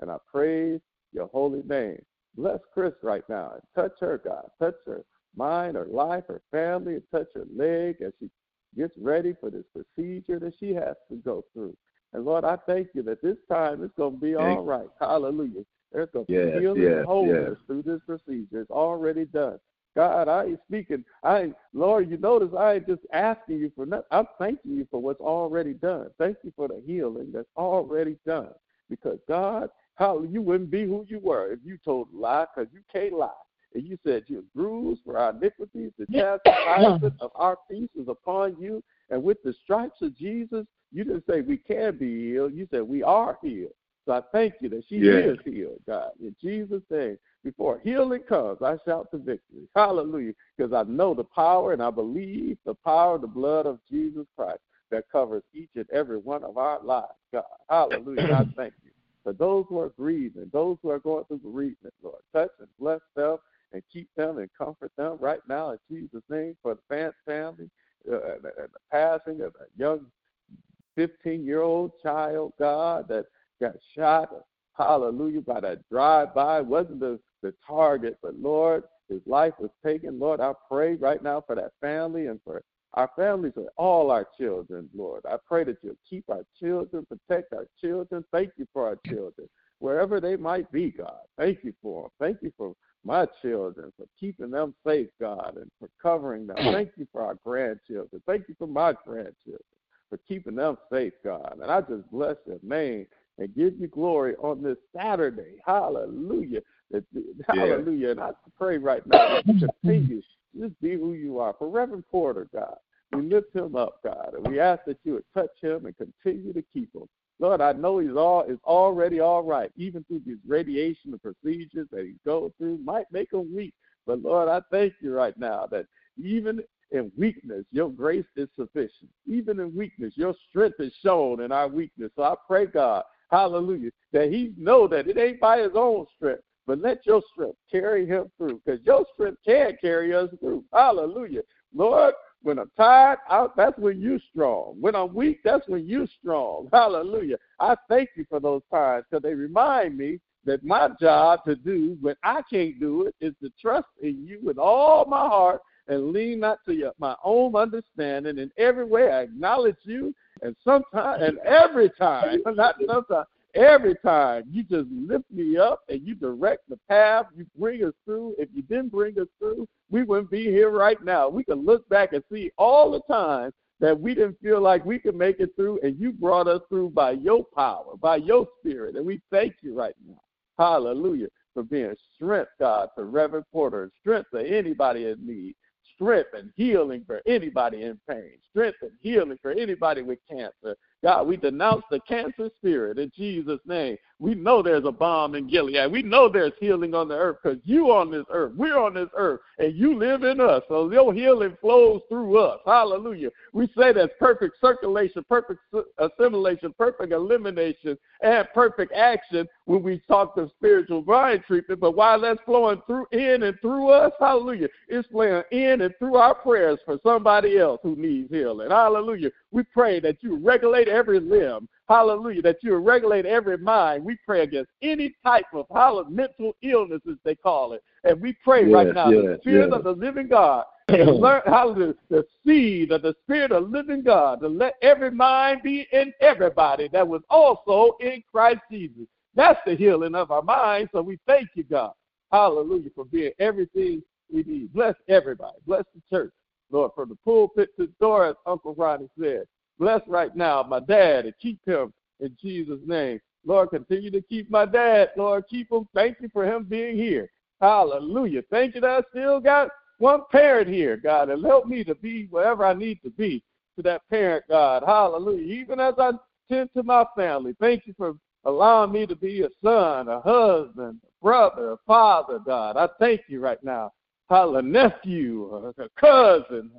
And I praise your holy name. Bless Chris right now and touch her, God. Touch her mind, her life, her family, and touch her leg as she gets ready for this procedure that she has to go through. And Lord, I thank you that this time it's going to be all right. Hallelujah. There's going to be Yes, healing yes, and wholeness yes. through this procedure. It's already done. God, I ain't speaking. I ain't, Lord, you notice I ain't just asking you for nothing. I'm thanking you for what's already done. Thank you for the healing that's already done. Because God, how you wouldn't be who you were if you told a lie, because you can't lie. And you said you're bruised for our iniquities, the chastisement of our peace is upon you. And with the stripes of Jesus, you didn't say we can be healed. You said we are healed. So I thank you that she Yes. is healed, God. In Jesus' name, before healing comes, I shout the victory. Hallelujah. Because I know the power and I believe the power of the blood of Jesus Christ that covers each and every one of our lives, God. Hallelujah. I thank you. For those who are grieving, those who are going through bereavement, Lord, touch and bless them and keep them and comfort them right now in Jesus' name for the Vance family uh, and, and the passing of a young 15 year old child, God, that got shot, hallelujah, by that drive by. wasn't the, the target, but Lord, his life was taken. Lord, I pray right now for that family and for our families and all our children, Lord. I pray that you'll keep our children, protect our children. Thank you for our children, wherever they might be, God. Thank you for them. Thank you for my children, for keeping them safe, God, and for covering them. Thank you for our grandchildren. Thank you for my grandchildren, for keeping them safe, God. And I just bless your name and give you glory on this Saturday. Hallelujah. Hallelujah. And I pray right now that you continue just be who you are. For Reverend Porter, God, we lift him up, God, and we ask that you would touch him and continue to keep him. Lord, I know he's all is already all right, even through these radiation and procedures that he goes through might make him weak. But Lord, I thank you right now that even in weakness, your grace is sufficient. Even in weakness, your strength is shown in our weakness. So I pray, God, hallelujah, that he know that it ain't by his own strength, but let your strength carry him through, because your strength can carry us through. Hallelujah. Lord, when I'm tired, I, that's when you're strong. When I'm weak, that's when you're strong. Hallelujah. I thank you for those times because they remind me that my job to do when I can't do it is to trust in you with all my heart and lean not to your, my own understanding. In every way, I acknowledge you. And sometimes, and every time, not sometimes, every time, you just lift me up and you direct the path. You bring us through. If you didn't bring us through, we wouldn't be here right now. We can look back and see all the times that we didn't feel like we could make it through, and you brought us through by your power, by your spirit. And we thank you right now. Hallelujah. For being strength, God, for Reverend Porter, strength for anybody in need, strength and healing for anybody in pain, strength and healing for anybody with cancer. God, we denounce the cancer spirit in Jesus' name. We know there's a balm in Gilead. We know there's healing on the earth because you on this earth. We're on this earth, and you live in us. So your healing flows through us. Hallelujah. We say that's perfect circulation, perfect assimilation, perfect elimination, and perfect action when we talk of spiritual vine treatment. But while that's flowing through in and through us, hallelujah, it's flowing in and through our prayers for somebody else who needs healing. Hallelujah. We pray that you regulate every limb, Hallelujah. That you regulate every mind. We pray against any type of hallelujah, mental illnesses, they call it. And we pray yes, right now, yes, the Spirit yes. of the living God, learn hallelujah, the seed of the Spirit of living God, to let every mind be in everybody that was also in Christ Jesus. That's the healing of our minds. So we thank you, God. Hallelujah, for being everything we need. Bless everybody. Bless the church. Lord, from the pulpit to the door, as Uncle Ronnie said. Bless right now my dad and keep him in Jesus' name. Lord, continue to keep my dad. Lord, keep him. Thank you for him being here. Hallelujah. Thank you that I still got one parent here, God, and help me to be wherever I need to be to that parent, God. Hallelujah. Even as I tend to my family, thank you for allowing me to be a son, a husband, a brother, a father, God. I thank you right now. Hallelujah. Nephew, a cousin.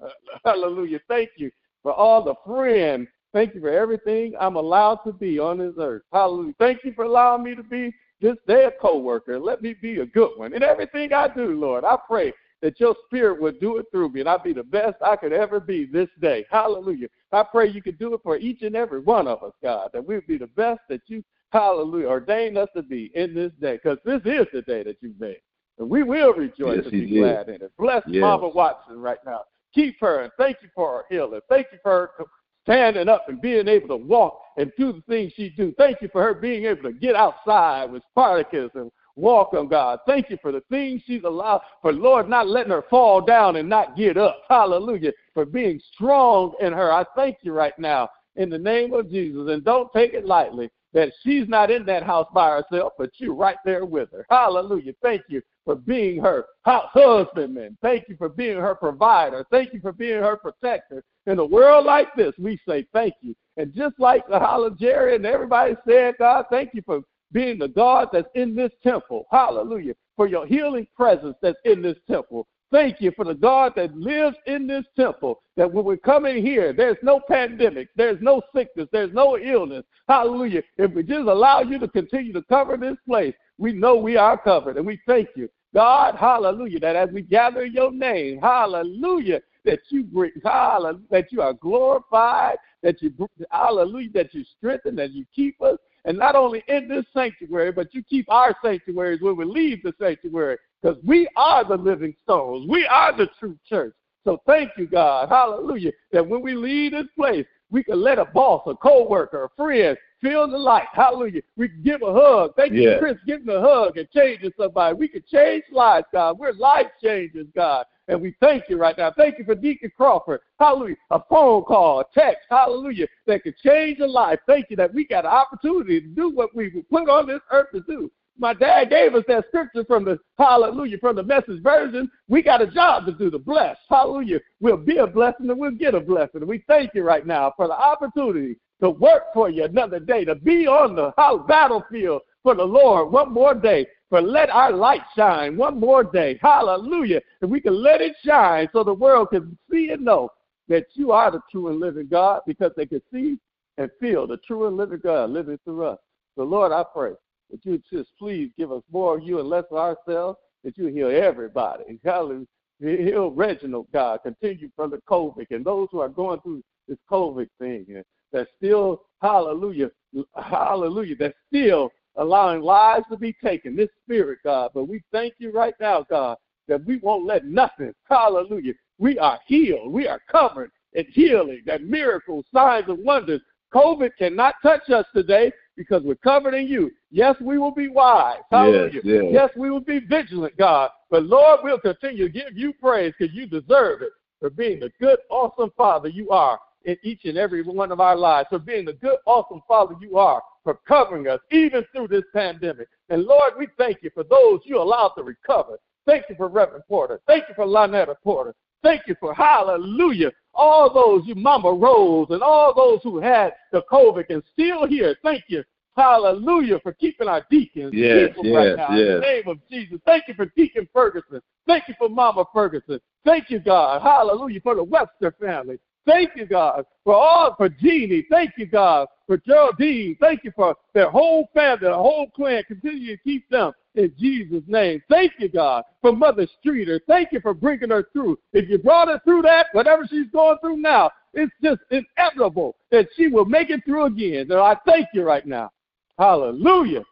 Hallelujah. Thank you for all the friends. Thank you for everything I'm allowed to be on this earth. Hallelujah. Thank you for allowing me to be this day a co-worker. Let me be a good one. In everything I do, Lord, I pray that your spirit would do it through me and I'd be the best I could ever be this day. Hallelujah. I pray you could do it for each and every one of us, God, that we would be the best that you, hallelujah, ordained us to be in this day because this is the day that you've made. And we will rejoice Yes, and be did. glad in it. Bless Yes. Mama Watson right now. Keep her and thank you for her healing. Thank you for her standing up and being able to walk and do the things she do. Thank you for her being able to get outside with Spartacus and walk on God. Thank you for the things she's allowed, for Lord not letting her fall down and not get up. Hallelujah. For being strong in her. I thank you right now in the name of Jesus. And don't take it lightly that she's not in that house by herself, but you're right there with her. Hallelujah. Thank you for being her hu- husbandman. Thank you for being her provider. Thank you for being her protector. In a world like this, we say thank you. And just like the Holla Jerry and everybody said, God, thank you for being the God that's in this temple. Hallelujah. For your healing presence that's in this temple. Thank you for the God that lives in this temple. That when we come in here, there's no pandemic, there's no sickness, there's no illness. Hallelujah. If we just allow you to continue to cover this place, we know we are covered. And we thank you. God, hallelujah, that as we gather your name, hallelujah, that you bring, hallelujah, that you are glorified, that you, hallelujah, that you strengthen, that you keep us, and not only in this sanctuary, but you keep our sanctuaries when we leave the sanctuary, because we are the living stones. We are the true church. So thank you, God, hallelujah, that when we leave this place, we can let a boss, a co-worker, a friend feel the light. Hallelujah. We can give a hug. Thank you, Chris, giving a hug and changing somebody. We can change lives, God. We're life changers, God. And we thank you right now. Thank you for Deacon Crawford. Hallelujah. A phone call, a text, hallelujah, that could change a life. Thank you that we got an opportunity to do what we were put on this earth to do. My dad gave us that scripture from the hallelujah, from the message version. We got a job to do to bless. Hallelujah. We'll be a blessing and we'll get a blessing. And we thank you right now for the opportunity to work for you another day, to be on the battlefield for the Lord one more day, for let our light shine one more day. Hallelujah. And we can let it shine so the world can see and know that you are the true and living God because they can see and feel the true and living God living through us. So, Lord, I pray that you just please give us more of you and less of ourselves, that you heal everybody. And hallelujah. Heal Reginald, God. Continue from the COVID and those who are going through this COVID thing and that still, hallelujah, hallelujah, that's still allowing lives to be taken, this spirit, God. But we thank you right now, God, that we won't let nothing, hallelujah, we are healed, we are covered in healing, that miracles, signs, and wonders. COVID cannot touch us today because we're covered in you. Yes, we will be wise. Hallelujah. yes. yes we will be vigilant, God. But Lord, we'll continue to give you praise because you deserve it for being the good, awesome Father you are in each and every one of our lives, for being the good, awesome Father you are, for covering us even through this pandemic. And Lord, we thank you for those you allowed to recover. Thank you for Reverend Porter. Thank you for Lynetta Porter. Thank you for hallelujah. All those, you Mama Rose, and all those who had the COVID and still here. Thank you. Hallelujah for keeping our deacons Yes, people right yes, now. In the name of Jesus. Thank you for Deacon Ferguson. Thank you for Mama Ferguson. Thank you, God. Hallelujah for the Webster family. Thank you, God, for all for Jeannie. Thank you, God, for Geraldine. Thank you for their whole family, the whole clan. Continue to keep them in Jesus' name. Thank you, God, for Mother Streeter. Thank you for bringing her through. If you brought her through that, whatever she's going through now, it's just inevitable that she will make it through again. And I thank you right now. Hallelujah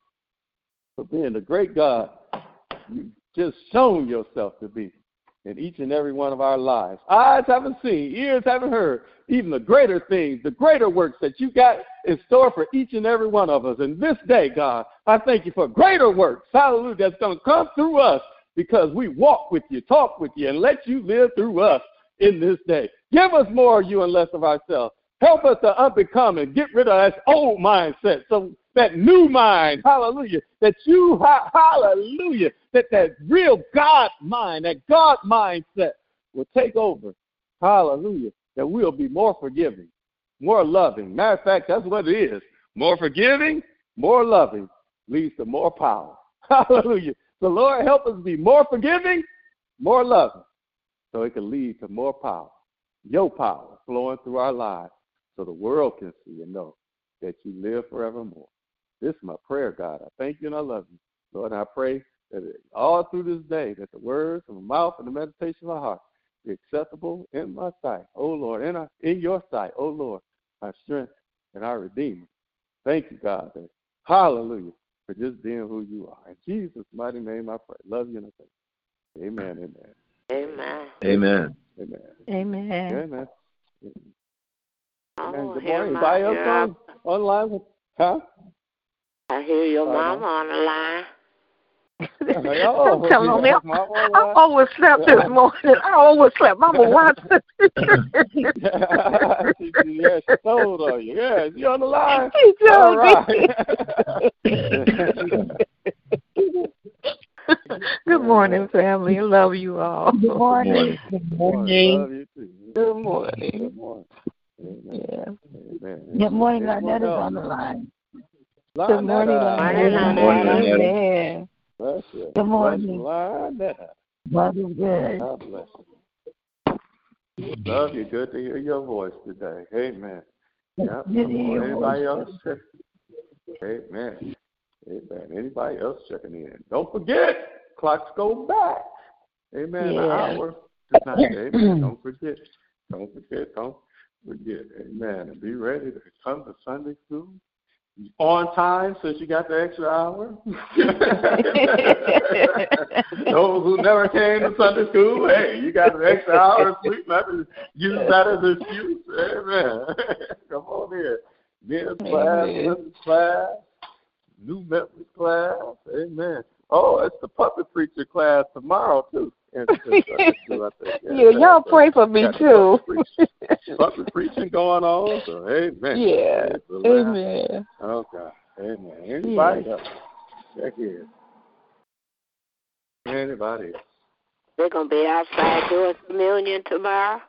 for being the great God you've just shown yourself to be in each and every one of our lives. Eyes haven't seen, ears haven't heard, even the greater things, the greater works that you got in store for each and every one of us. And this day, God, I thank you for greater works, hallelujah, that's going to come through us because we walk with you, talk with you, and let you live through us in this day. Give us more of you and less of ourselves. Help us to unbecome and get rid of that old mindset. So that new mind, hallelujah, that you, ha- hallelujah, that that real God mind, that God mindset will take over. Hallelujah. That we'll be more forgiving, more loving. Matter of fact, that's what it is. More forgiving, more loving leads to more power. Hallelujah. The Lord help us be more forgiving, more loving, so it can lead to more power. Your power flowing through our lives so the world can see and know that you live forevermore. This is my prayer, God. I thank you and I love you. Lord, I pray that all through this day, that the words of my mouth and the meditation of my heart be acceptable in my sight. Oh, Lord, in, our, in your sight. Oh, Lord, our strength and our Redeemer. Thank you, God. That, hallelujah, for just being who you are. In Jesus' mighty name I pray. Love you and I thank you. Amen, amen. Amen. Amen. Amen. Amen. Amen. Oh, Amen. Good morning. my- Anybody else on, online? Huh? I hear your mama on the line. Uh-huh. Oh, Don't tell oh, me. I online. overslept this morning. I overslept. Mama watched She- she- yeah, she told on you. Yeah, you on the line? She told All me. Good morning, family. Love you all. Good morning. Good morning. Love you too. Good morning. Good morning. Amen. Yeah. Amen. Good morning, Anyone Lynette is else? on the line. Lonetta. Good morning, Morning, Lynette. Lynette. Amen. Bless you. Good morning. Bless you, Lonetta. God is good. God bless you. Love you. Good to hear your voice today. Amen. Yep. Good to hear your Anybody voice. else? check- Amen. Amen. Anybody else checking in? Don't forget, clocks go back. Amen. An hour tonight. Amen. Don't forget. Don't forget. Don't forget. Amen. And be ready to come to Sunday school on time since you got the extra hour. Those who never came to Sunday school, hey, you got an extra hour of sleep. Me use that as an excuse. Amen. Come on here. Men's class, Amen. class, new members class. Amen. Oh, it's the puppet preacher class tomorrow too. In- in Sunday school, I think. Yeah, y'all so pray for me too. Puppet, preach- puppet preaching going on. So amen. Yeah. Praise the Lord. Amen. Okay. Amen. Anybody else? Check in. Anybody else? They're gonna be outside doing communion tomorrow.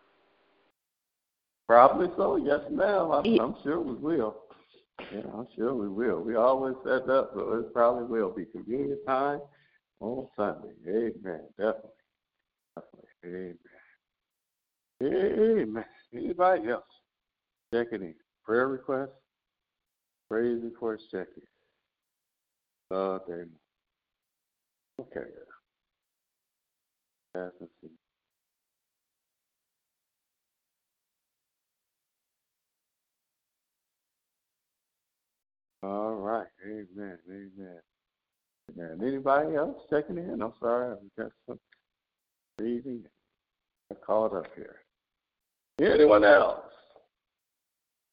Probably so. Yes, ma'am. I'm, Yeah. I'm sure we will. Yeah, I'm sure we will. We always set up, so it probably will be communion time on Sunday. Amen. Definitely. Amen. Amen. Anybody else? Checking in. Prayer requests? Praise reports checking. Uh, amen. Okay. Pass and see. All right. Amen. Amen. Amen. Anybody else checking in? I'm sorry. I've got some reading. I called up here. Anyone else?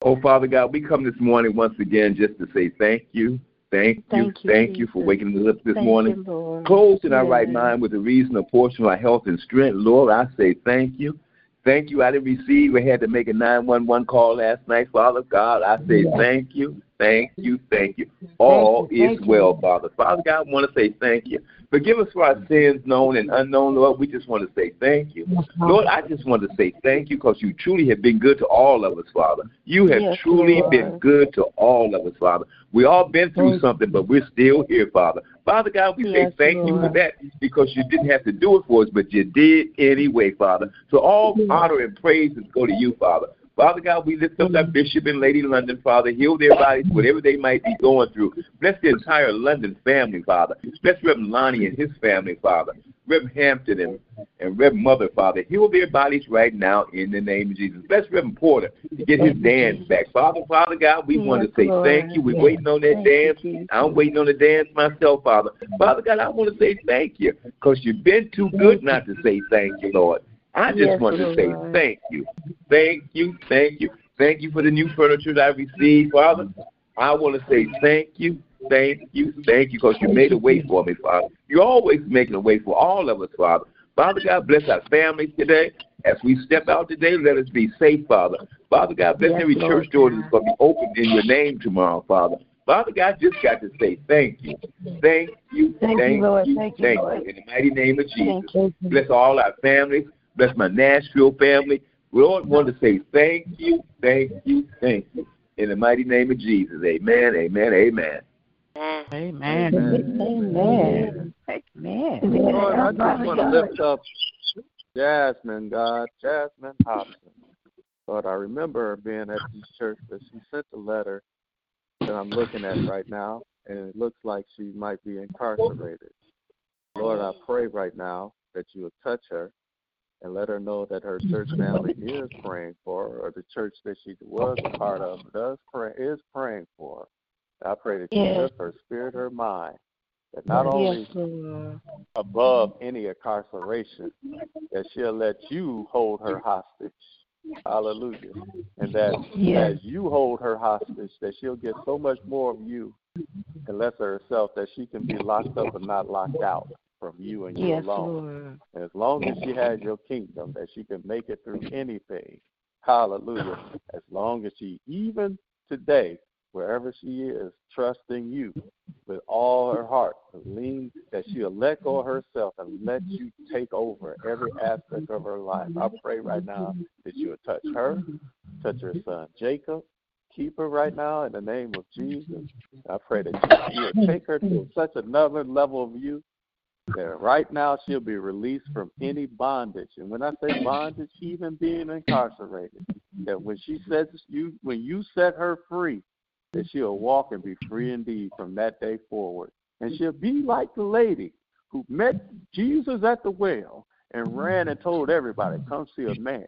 Oh, Father God, we come this morning once again just to say thank you, thank you, Thank you, thank you for waking us up this Thank morning. you, Lord. Closed in our right mind with a reasonable portion of our health and strength. Lord, I say thank you. Thank you. I didn't receive. We had to make a 911 call last night. Father God, I say Yes. thank you. Thank you, thank you. All you, is thank you. well, Father. Father God, I want to say thank you. Forgive us for our sins, known and unknown, Lord. We just want to say thank you. Lord, I just want to say thank you because you truly have been good to all of us, Father. You have Yes, truly Lord. been good to all of us, Father. We all been through Thank something, but we're still here, Father. Father God, we Yes, say thank you for that because you didn't have to do it for us, but you did anyway, Father. So all honor and praises go to you, Father. Father God, we lift up that mm-hmm. Bishop and Lady London, Father. Heal their bodies, whatever they might be going through. Bless the entire London family, Father. Bless Reverend Lonnie and his family, Father. Reverend Hampton and, and Reverend Mother, Father. Heal their bodies right now in the name of Jesus. Bless Reverend Porter to get his dance back. Father, Father God, we want to say Lord. thank you. We're Yes. waiting on that Thank dance. Jesus. I'm waiting on the dance myself, Father. Father God, I want to say thank you because you've been too good not to say thank you, Lord. I just Yes, want to say Lord. thank you. Thank you, thank you. Thank you for the new furniture that I received, Father. I want to say thank you, thank you, thank you, because you made a way for me, Father. You're always making a way for all of us, Father. Father God, bless our families today. As we step out today, let us be safe, Father. Father God, bless Yes, every Lord church door that's going to be opened in your name tomorrow, Father. Father God, just got to say thank you. Thank you, Thank thank you, Lord. you, Thank you, thank you. In the mighty name of Jesus. Thank. Bless all our families. Bless my Nashville family. We all want to say thank you, thank you, thank you. In the mighty name of Jesus. Amen, amen, amen. Amen. Amen. Amen. Lord, I just want to lift up Jasmine, God, Jasmine Hobson. Lord, I remember her being at this church, but she sent a letter that I'm looking at right now, and it looks like she might be incarcerated. Lord, I pray right now that you will touch her and let her know that her church family is praying for her, or the church that she was a part of does pray, is praying for her. I pray that you Yes. lift her spirit, her mind, that not only Yes, above any incarceration, that she'll let you hold her hostage. Hallelujah. And that Yes. as you hold her hostage, that she'll get so much more of you and less of herself that she can be locked up and not locked out from you and you Yes, alone. Lord. As long as she has your kingdom, that she can make it through anything. Hallelujah. As long as she, even today, wherever she is, trusting you with all her heart, believe that she'll let go of herself and let you take over every aspect of her life. I pray right now that you'll touch her, touch her son Jacob, keep her right now in the name of Jesus. I pray that you will take her to such another level of you that right now she'll be released from any bondage. And when I say bondage, even being incarcerated, that when she says you when you set her free, that she'll walk and be free indeed from that day forward. And she'll be like the lady who met Jesus at the well and ran and told everybody, Come see a man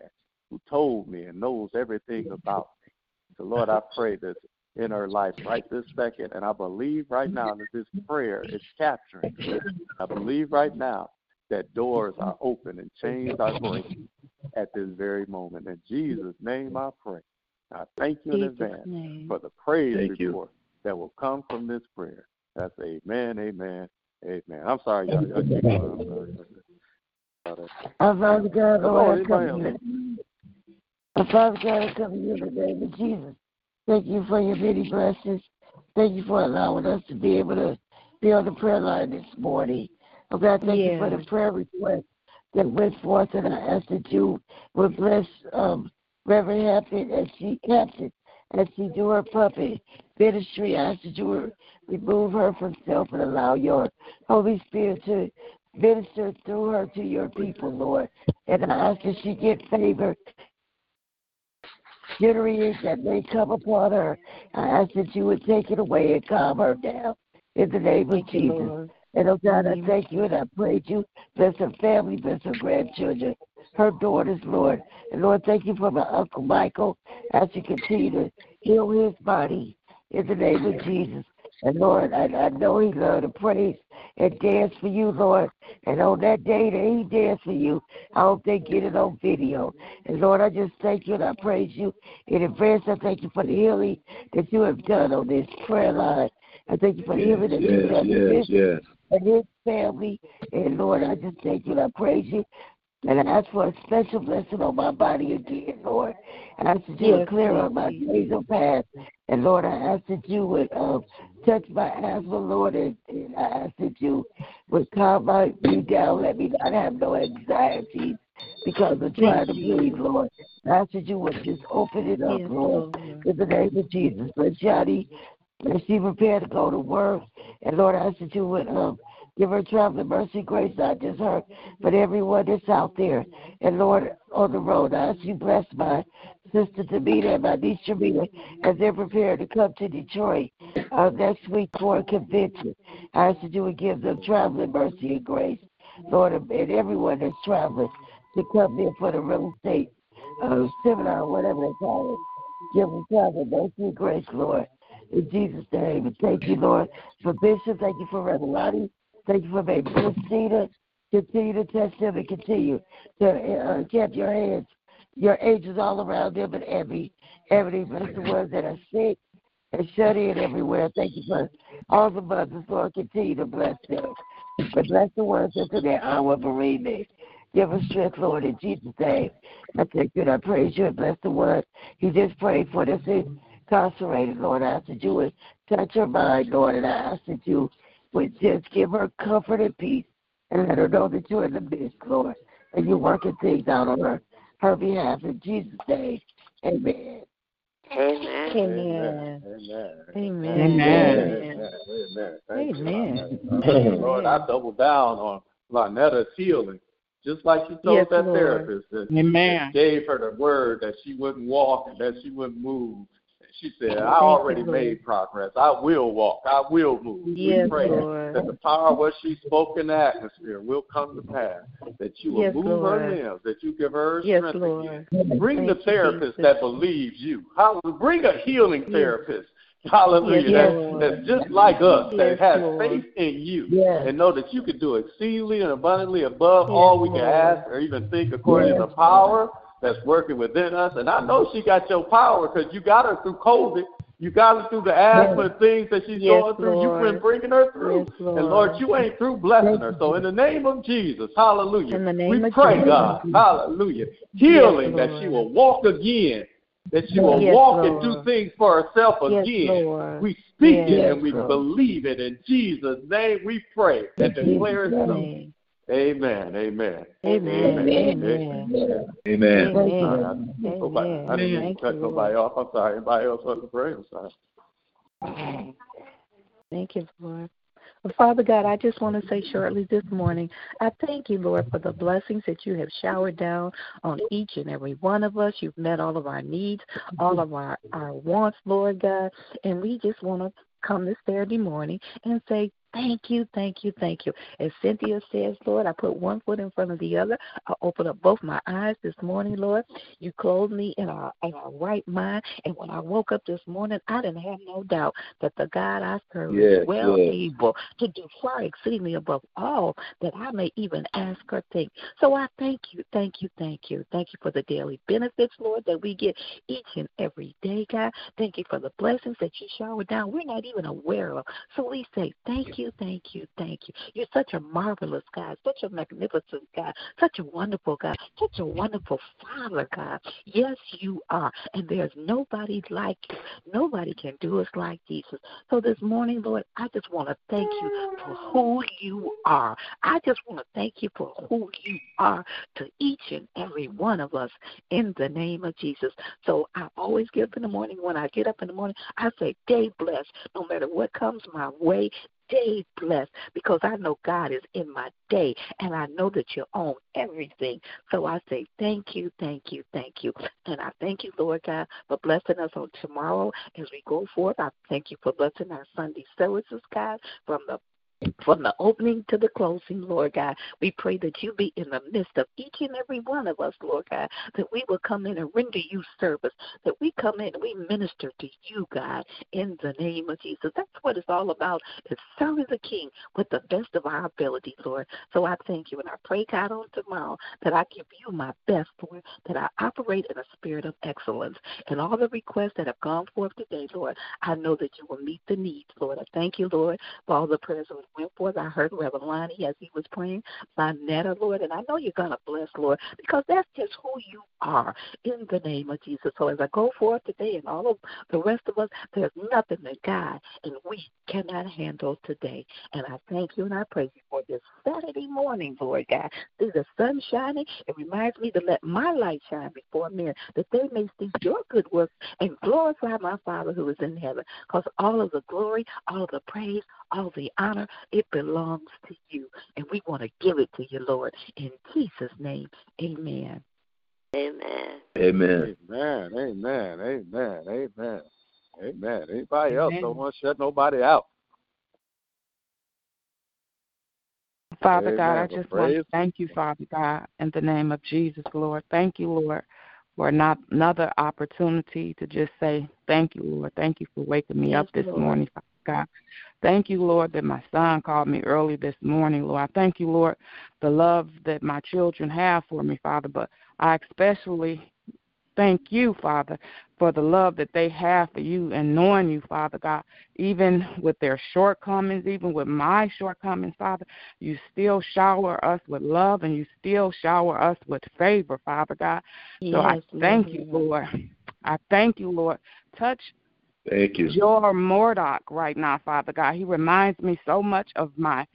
who told me and knows everything about me. So Lord, I pray this in her life right this second. And I believe right now that this prayer is capturing. I believe right now that doors are open and chains are breaking at this very moment. In Jesus' name I pray. I thank you in Jesus' advance name. for the praise Thank you. that will come from this prayer. That's amen, amen, amen. I'm sorry, y'all. y'all keep going. I'm sorry. Sorry. Our Father God, Come Lord, I come to you. Our Father God, I come to you in the name of Jesus. Thank you for your many blessings. Thank you for allowing us to be able to be on the prayer line this morning. Oh God, thank you for the prayer request that went forth, and I ask that you would bless um, Reverend Hampton as she Hampton as she do her puppet ministry. I ask that you would remove her from self and allow your Holy Spirit to minister through her to your people, Lord. And I ask that she get favor that may come upon her. I ask that you would take it away and calm her down in the name of Jesus. And oh God, I thank you and I praise you. Bless her family, bless her grandchildren, her daughters, Lord. And Lord, thank you for my Uncle Michael as you continue to heal his body in the name of Jesus. And Lord, I, I know he loved to praise and dance for you, Lord. And on that day that he danced for you, I hope they get it on video. And Lord, I just thank you and I praise you in advance. I thank you for the healing that you have done on this prayer line. I thank you for the healing that you've done in this yes. and his family. And Lord, I just thank you and I praise you. And I ask for a special blessing on my body again, Lord. And I ask that you would clear up my nasal path. And Lord, I ask that you would um, touch my asthma, Lord, and, and I ask that you would calm my me down. Let me not have no anxiety because of trying to breathe, Lord. I ask that you would just open it up, Lord. in the name of Jesus. But Johnny, as she prepared to go to work, and Lord, I ask that you would um, give her traveling mercy, grace, not just her, but everyone that's out there. And Lord, on the road, I ask you bless my sister Tamita and my niece Shamita as they're prepared to come to Detroit uh, next week for a convention. I ask that you would give them traveling mercy and grace, Lord, and everyone that's traveling to come here for the real estate uh, seminar, whatever they call it. Give them traveling mercy and grace, Lord. In Jesus' name. Thank you, Lord, for Bishop. Thank you for Reverend Lottie. Thank you for baby to Continue to touch them and continue to uh, keep your hands, your angels all around them and every, every bless the ones that are sick and shut in everywhere. Thank you for all the mothers, Lord. Continue to bless them. But bless the ones that's in their hour of bereavement. Give us strength, Lord, in Jesus' name. I thank you and I praise you and bless the one he just prayed for that's incarcerated, Lord. I ask that you would touch your mind, Lord, and I ask that you would just give her comfort and peace and let her know that you're in the midst, Lord, and you're working things out on her, her behalf. In Jesus' name, amen. Amen. Amen. Amen. Amen. Amen. Amen. Thank you, Amen. Lord, I double down on Lynetta's healing. Just like she told Yes, that Lord. therapist that Amen. gave her the word that she wouldn't walk and that she wouldn't move. She said, I already made progress. I will walk. I will move. Yes, we pray Lord. that the power of what she spoke in the atmosphere will come to pass. That you will Yes, move Lord. her limbs, that you give her Yes, strength Lord. again. Bring Thank the therapist that believes you. Hallelujah. Bring a healing therapist. Hallelujah. Yes, that, that's just like us, Yes, that has Lord. faith in you Yes. and know that you can do exceedingly and abundantly above all we can ask or even think according to the power that's working within us. And I know she got your power because you got her through COVID. You got her through the asthma and things that she's Yes, going through. You've been bringing her through. Yes, Lord. And Lord, you ain't through blessing her. So in the name of Jesus, hallelujah. In the name we of pray, Jesus. God, hallelujah. Healing that she will walk again. That she will Yes, walk and do things for herself again. Lord. We speak Yes, it and we Lord. believe it. In Jesus' name we pray and declare it so. Amen. Amen. Amen. Amen. Amen. Amen. I didn't cut nobody off. I'm sorry. Anybody else wants to pray? I'm sorry. Thank you, Lord. Father God, I just want to say shortly this morning, I thank you, Lord, for the blessings that you have showered down on each and every one of us. You've met all of our needs, all of our, our wants, Lord God. And we just want to come this Saturday morning and say, Thank you, thank you, thank you. As Cynthia says, Lord, I put one foot in front of the other. I open up both my eyes this morning, Lord. You clothed me in our in our right mind. And when I woke up this morning, I didn't have no doubt that the God I serve Yes, is well yes. able to do far exceedingly above all that I may even ask or think. So I thank you, thank you, thank you. Thank you for the daily benefits, Lord, that we get each and every day, God. Thank you for the blessings that you shower down. We're not even aware of. So we say thank you, thank you, thank you. You're such a marvelous God, such a magnificent God, such a wonderful God, such a wonderful Father, God. Yes, you are. And there's nobody like you. Nobody can do us like Jesus. So this morning, Lord, I just want to thank you for who you are. I just want to thank you for who you are to each and every one of us in the name of Jesus. So I always get up in the morning. When I get up in the morning, I say, day blessed. No matter what comes my way, day blessed because I know God is in my day and I know that you own everything. So I say thank you, thank you, thank you. And I thank you, Lord God, for blessing us on tomorrow as we go forth. I thank you for blessing our Sunday services, God, from the from the opening to the closing, Lord God. We pray that you be in the midst of each and every one of us, Lord God, that we will come in and render you service, that we come in and we minister to you, God, in the name of Jesus. That's what it's all about, is serving the King with the best of our ability, Lord. So I thank you, and I pray, God, on tomorrow that I give you my best, Lord, that I operate in a spirit of excellence. And all the requests that have gone forth today, Lord, I know that you will meet the needs, Lord. I thank you, Lord, for all the prayers that went forth. I heard Reverend Lonnie as he was praying, Netta, Lord, and I know you're going to bless, Lord, because that's just who you are in the name of Jesus. So as I go forth today and all of the rest of us, there's nothing that God and we cannot handle today. And I thank you and I praise you for this Saturday morning, Lord God. See the sun shining. It reminds me to let my light shine before men, that they may see your good works and glorify my Father who is in heaven. Because all of the glory, all of the praise, all the honor, it belongs to you. And we want to give it to you, Lord. In Jesus' name, amen. Amen. Amen. Amen. Amen. Amen. Amen. Amen. Anybody else Amen. don't want to shut nobody out? Father God, I just Well, want to thank you, Father God, in the name of Jesus, Lord. Thank you, Lord, for not another opportunity to just say thank you, Lord. Thank you for waking me Yes, up this Lord. morning, Father God. Thank you, Lord, that my son called me early this morning, Lord. I thank you, Lord, the love that my children have for me, Father. But I especially thank you, Father, for the love that they have for you and knowing you, Father God, even with their shortcomings, even with my shortcomings, Father, you still shower us with love and you still shower us with favor, Father God. So I Yes, thank you, Lord. I thank you, Lord. Touch Thank you. your Murdoch right now, Father God. He reminds me so much of my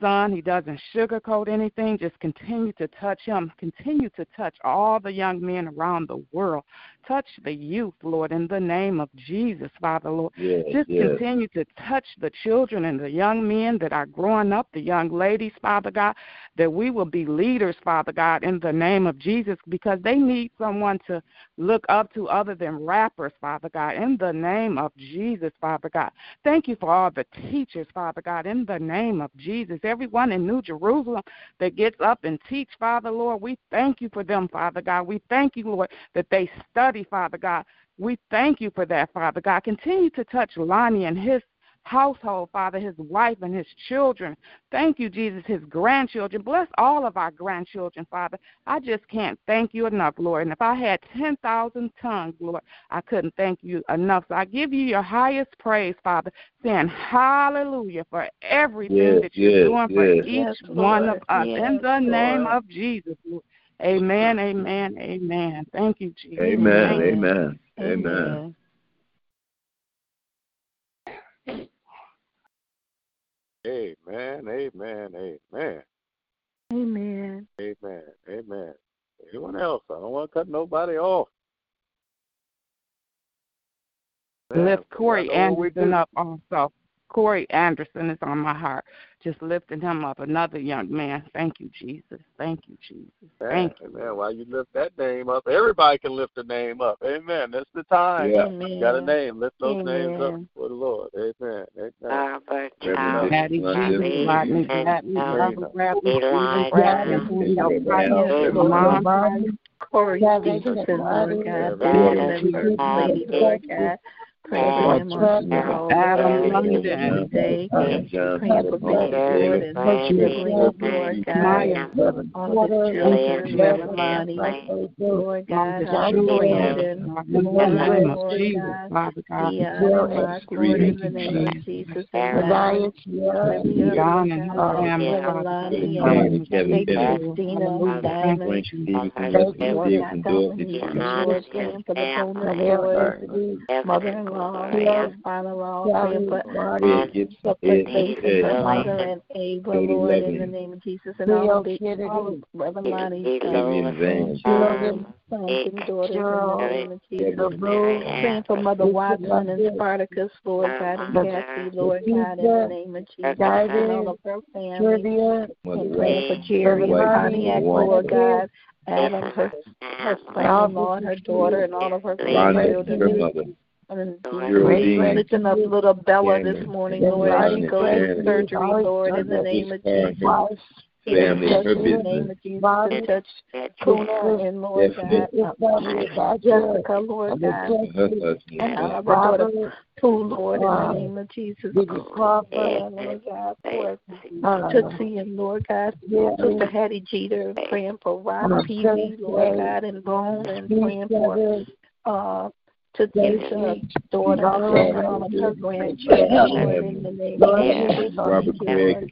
son. He doesn't sugarcoat anything. Just continue to touch him. Continue to touch all the young men around the world. Touch the youth, Lord, in the name of Jesus, Father, Lord. Yes, Just yes. continue to touch the children and the young men that are growing up, the young ladies, Father God, that we will be leaders, Father God, in the name of Jesus, because they need someone to look up to other than rappers, Father God, in the name of Jesus, Father God. Thank you for all the teachers, Father God, in the name of Jesus. Everyone in New Jerusalem that gets up and teach, Father, Lord, we thank you for them, Father God. We thank you, Lord, that they study, Father God. We thank you for that, Father God. Continue to touch Lonnie and his household, Father, his wife and his children. Thank you, Jesus, his grandchildren. Bless all of our grandchildren, Father. I just can't thank you enough, Lord. And if I had 10,000 tongues, Lord, I couldn't thank you enough. So I give you your highest praise, Father, saying hallelujah for everything Yes, that you're yes, doing for each Yes, one of us. Yes, In the name of Jesus, Lord. Amen, amen, amen. Thank you, Jesus. Amen, amen, amen. Amen, amen, amen. Amen. Amen, amen. Anyone else? I don't want to cut nobody off. Lift Corey Anderson up also. Corey Anderson is on my heart. Just lifting him up, another young man. Thank you, Jesus. Thank you, Jesus. Thank you. Amen. While you lift that name up, everybody can lift a name up. Amen. That's the time. Yeah. You got a name. Lift those names up for the Lord. Amen. Amen. Robert, Reverend Charles, Patty London, Jesus, Bobby, Rodney and Gladney, Brother Bradley, Stephen Elijah, Bradley, Reverend Julio Brown, Price, Yes, Reverend Lord. Brown, Mom, Corey Kevin Stevenson, Lord God, Reverend Dad Water, and First Lady, Lord God. Adam London, Day, praying for David, Lord God, all the children, everybody, Lord God, Brandon, Lord God, glory in the name of Jesus, Christina, Lou Diamond, Lord God, Diamond, for the whole of the Lord, Mother and Dorothy Dominique, Stevenson, Lord, for the bonus boys, Mother law, Mother Final Law, praying for Ed Gibson, for and Ed, her Ed, mother and Ava, Lady Lord, in the name of Jesus, and all of the all of Reverend Lonnie's Vivian children, sons and daughters, in the name of Jesus. Praying for Mother Watson and Spartacus, Lord God, and Kathy, Lord God, in the name of Jesus, and all of her family. And praying for Jerry and Pontiac, Lord God, Adam, her her son-in-law, and her daughter, and all of her Rhonda, her grandchildren. Mother, And Geraldine, lifting up little Bella Daniel, this morning, Lord, as she Ryan, goes to surgery, Lord, in the name of Jesus. family, touch her in the name business, of Jesus, touch Kuna and Lord God, Stephanie, uh, Jessica, Lord God, her husband, and son, our daughter, too, Lord, in the name of Jesus. Lord God, for Tootsie and Lord God, Sister Hattie Jeter, praying for Rob Peavy, Lord God, and Bone, and praying for uh, to Tisha's daughter and all of her grandchildren, in the name of Jesus. Craig.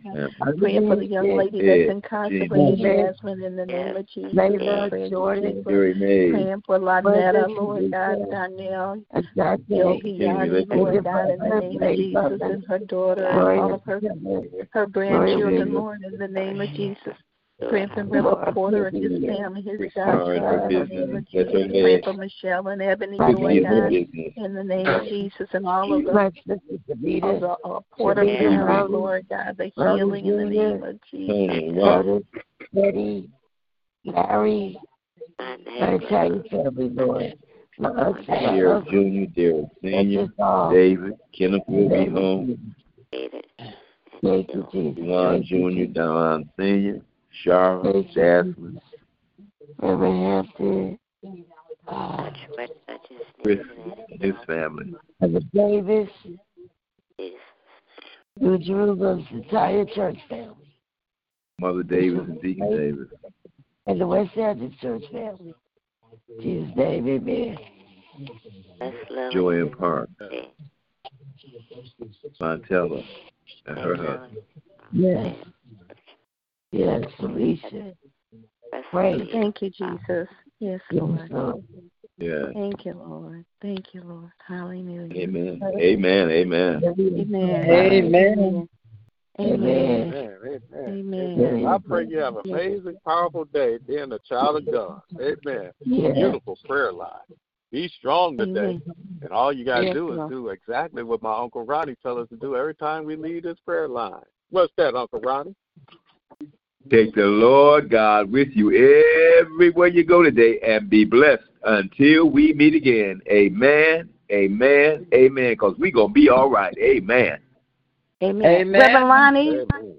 Praying for the young lady that's incarcerated, Jasmine, in the name of Jesus. Praying for May. Praying for Lynetta, Lord God, Danielle, Yogi, Lord God, in the name of Jesus, and her daughter and all of her, her grandchildren, Lord, in the name of Jesus. Praying for Reverend Porter and his family, his godchild, in the name of Jesus. Praying for Michelle and Ebony, Lord God, in the name of Jesus, and all of the, all the uh, Porter family, Lord God, the healing in the name of Jesus. Betty, Larry, my entire family, Lord. My uncle, my Derek uncle, Jr., Derek Senior, David, Kenneth will be home, Thank you, Jesus. Juan Jr., Don Senior, Sharon, Jasmine, Reverend Hampton, uh, Chris, his family. Brother Davis, New Jerusalem's entire church family, Mother Davis and Deacon Davis. and the West End church family. Jesus' name, amen. Joanne Park, Montella, and her husband. Yes. Yes, Alicia. Praise. Thank you, Jesus. Yes, Lord. Yeah. Thank you, Lord. Thank you, Lord. Hallelujah. Amen. Amen. Amen. Amen. Amen. Amen. Amen. I pray you have an amazing, powerful day being a child of God. Amen. Beautiful prayer life. Be strong today. And all you got to do is do exactly what my Uncle Ronnie tells us to do every time we leave this prayer line. What's that, Uncle Ronnie? Take the Lord God with you everywhere you go today and be blessed until we meet again. Amen. Amen. Amen. Because we're going to be all right. Amen. Amen. Amen. Reverend Lonnie, Amen.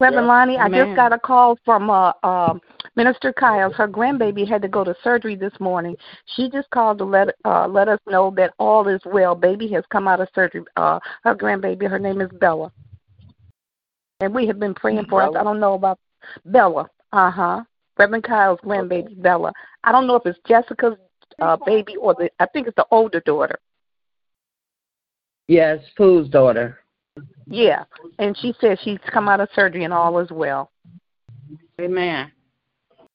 Reverend Yeah. Lonnie, I just got a call from uh, um Minister Kyles. Her grandbaby had to go to surgery this morning. She just called to let uh, let us know that all is well. Baby has come out of surgery. Uh, her grandbaby, her name is Bella, and we have been praying for us. I don't know about Bella. Uh huh. Reverend Kyle's grandbaby, Bella. I don't know if it's Jessica's uh, baby or the. I think it's the older daughter. Yes, Pooh's daughter. Yeah, and she said she's come out of surgery and all is well. Amen.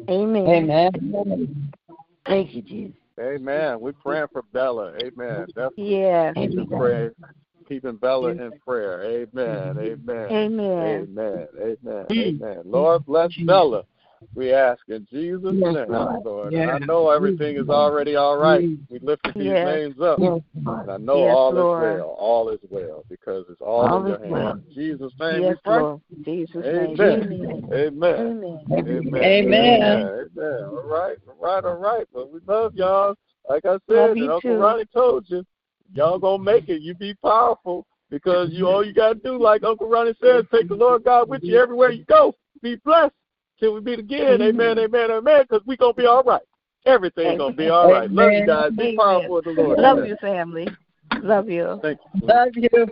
Amen. Amen. Thank you, Jesus. Amen. We're praying for Bella. Amen. Definitely Yes. keeping, pray, keeping Bella in prayer. Amen. Amen. Amen. Amen. Amen. Amen. Lord bless Bella. We ask in Jesus' Yes, name, Lord. Lord. Yes. And I know everything is already all right. We lifted these Yes. names up. Yes, And I know Yes, all Lord. is well. All is well because it's all, All in your hands. well. Jesus' name Yes, we pray. Lord. Jesus' Amen. name. Amen. Amen. Amen. Amen. Amen. All right. All right. All right. But we love y'all. Like I said, Love and you Uncle too. Ronnie told you, y'all gonna make it. You be powerful because you all you gotta do, like Uncle Ronnie says, take the Lord God with you everywhere you go. Be blessed till we meet again. Amen. Amen. Amen. Because we gonna be all right. Everything's gonna be all right. Love you guys. Be Amen. powerful in the Lord. Love Amen. you, family. Love you. Thank you. Love you.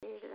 谁知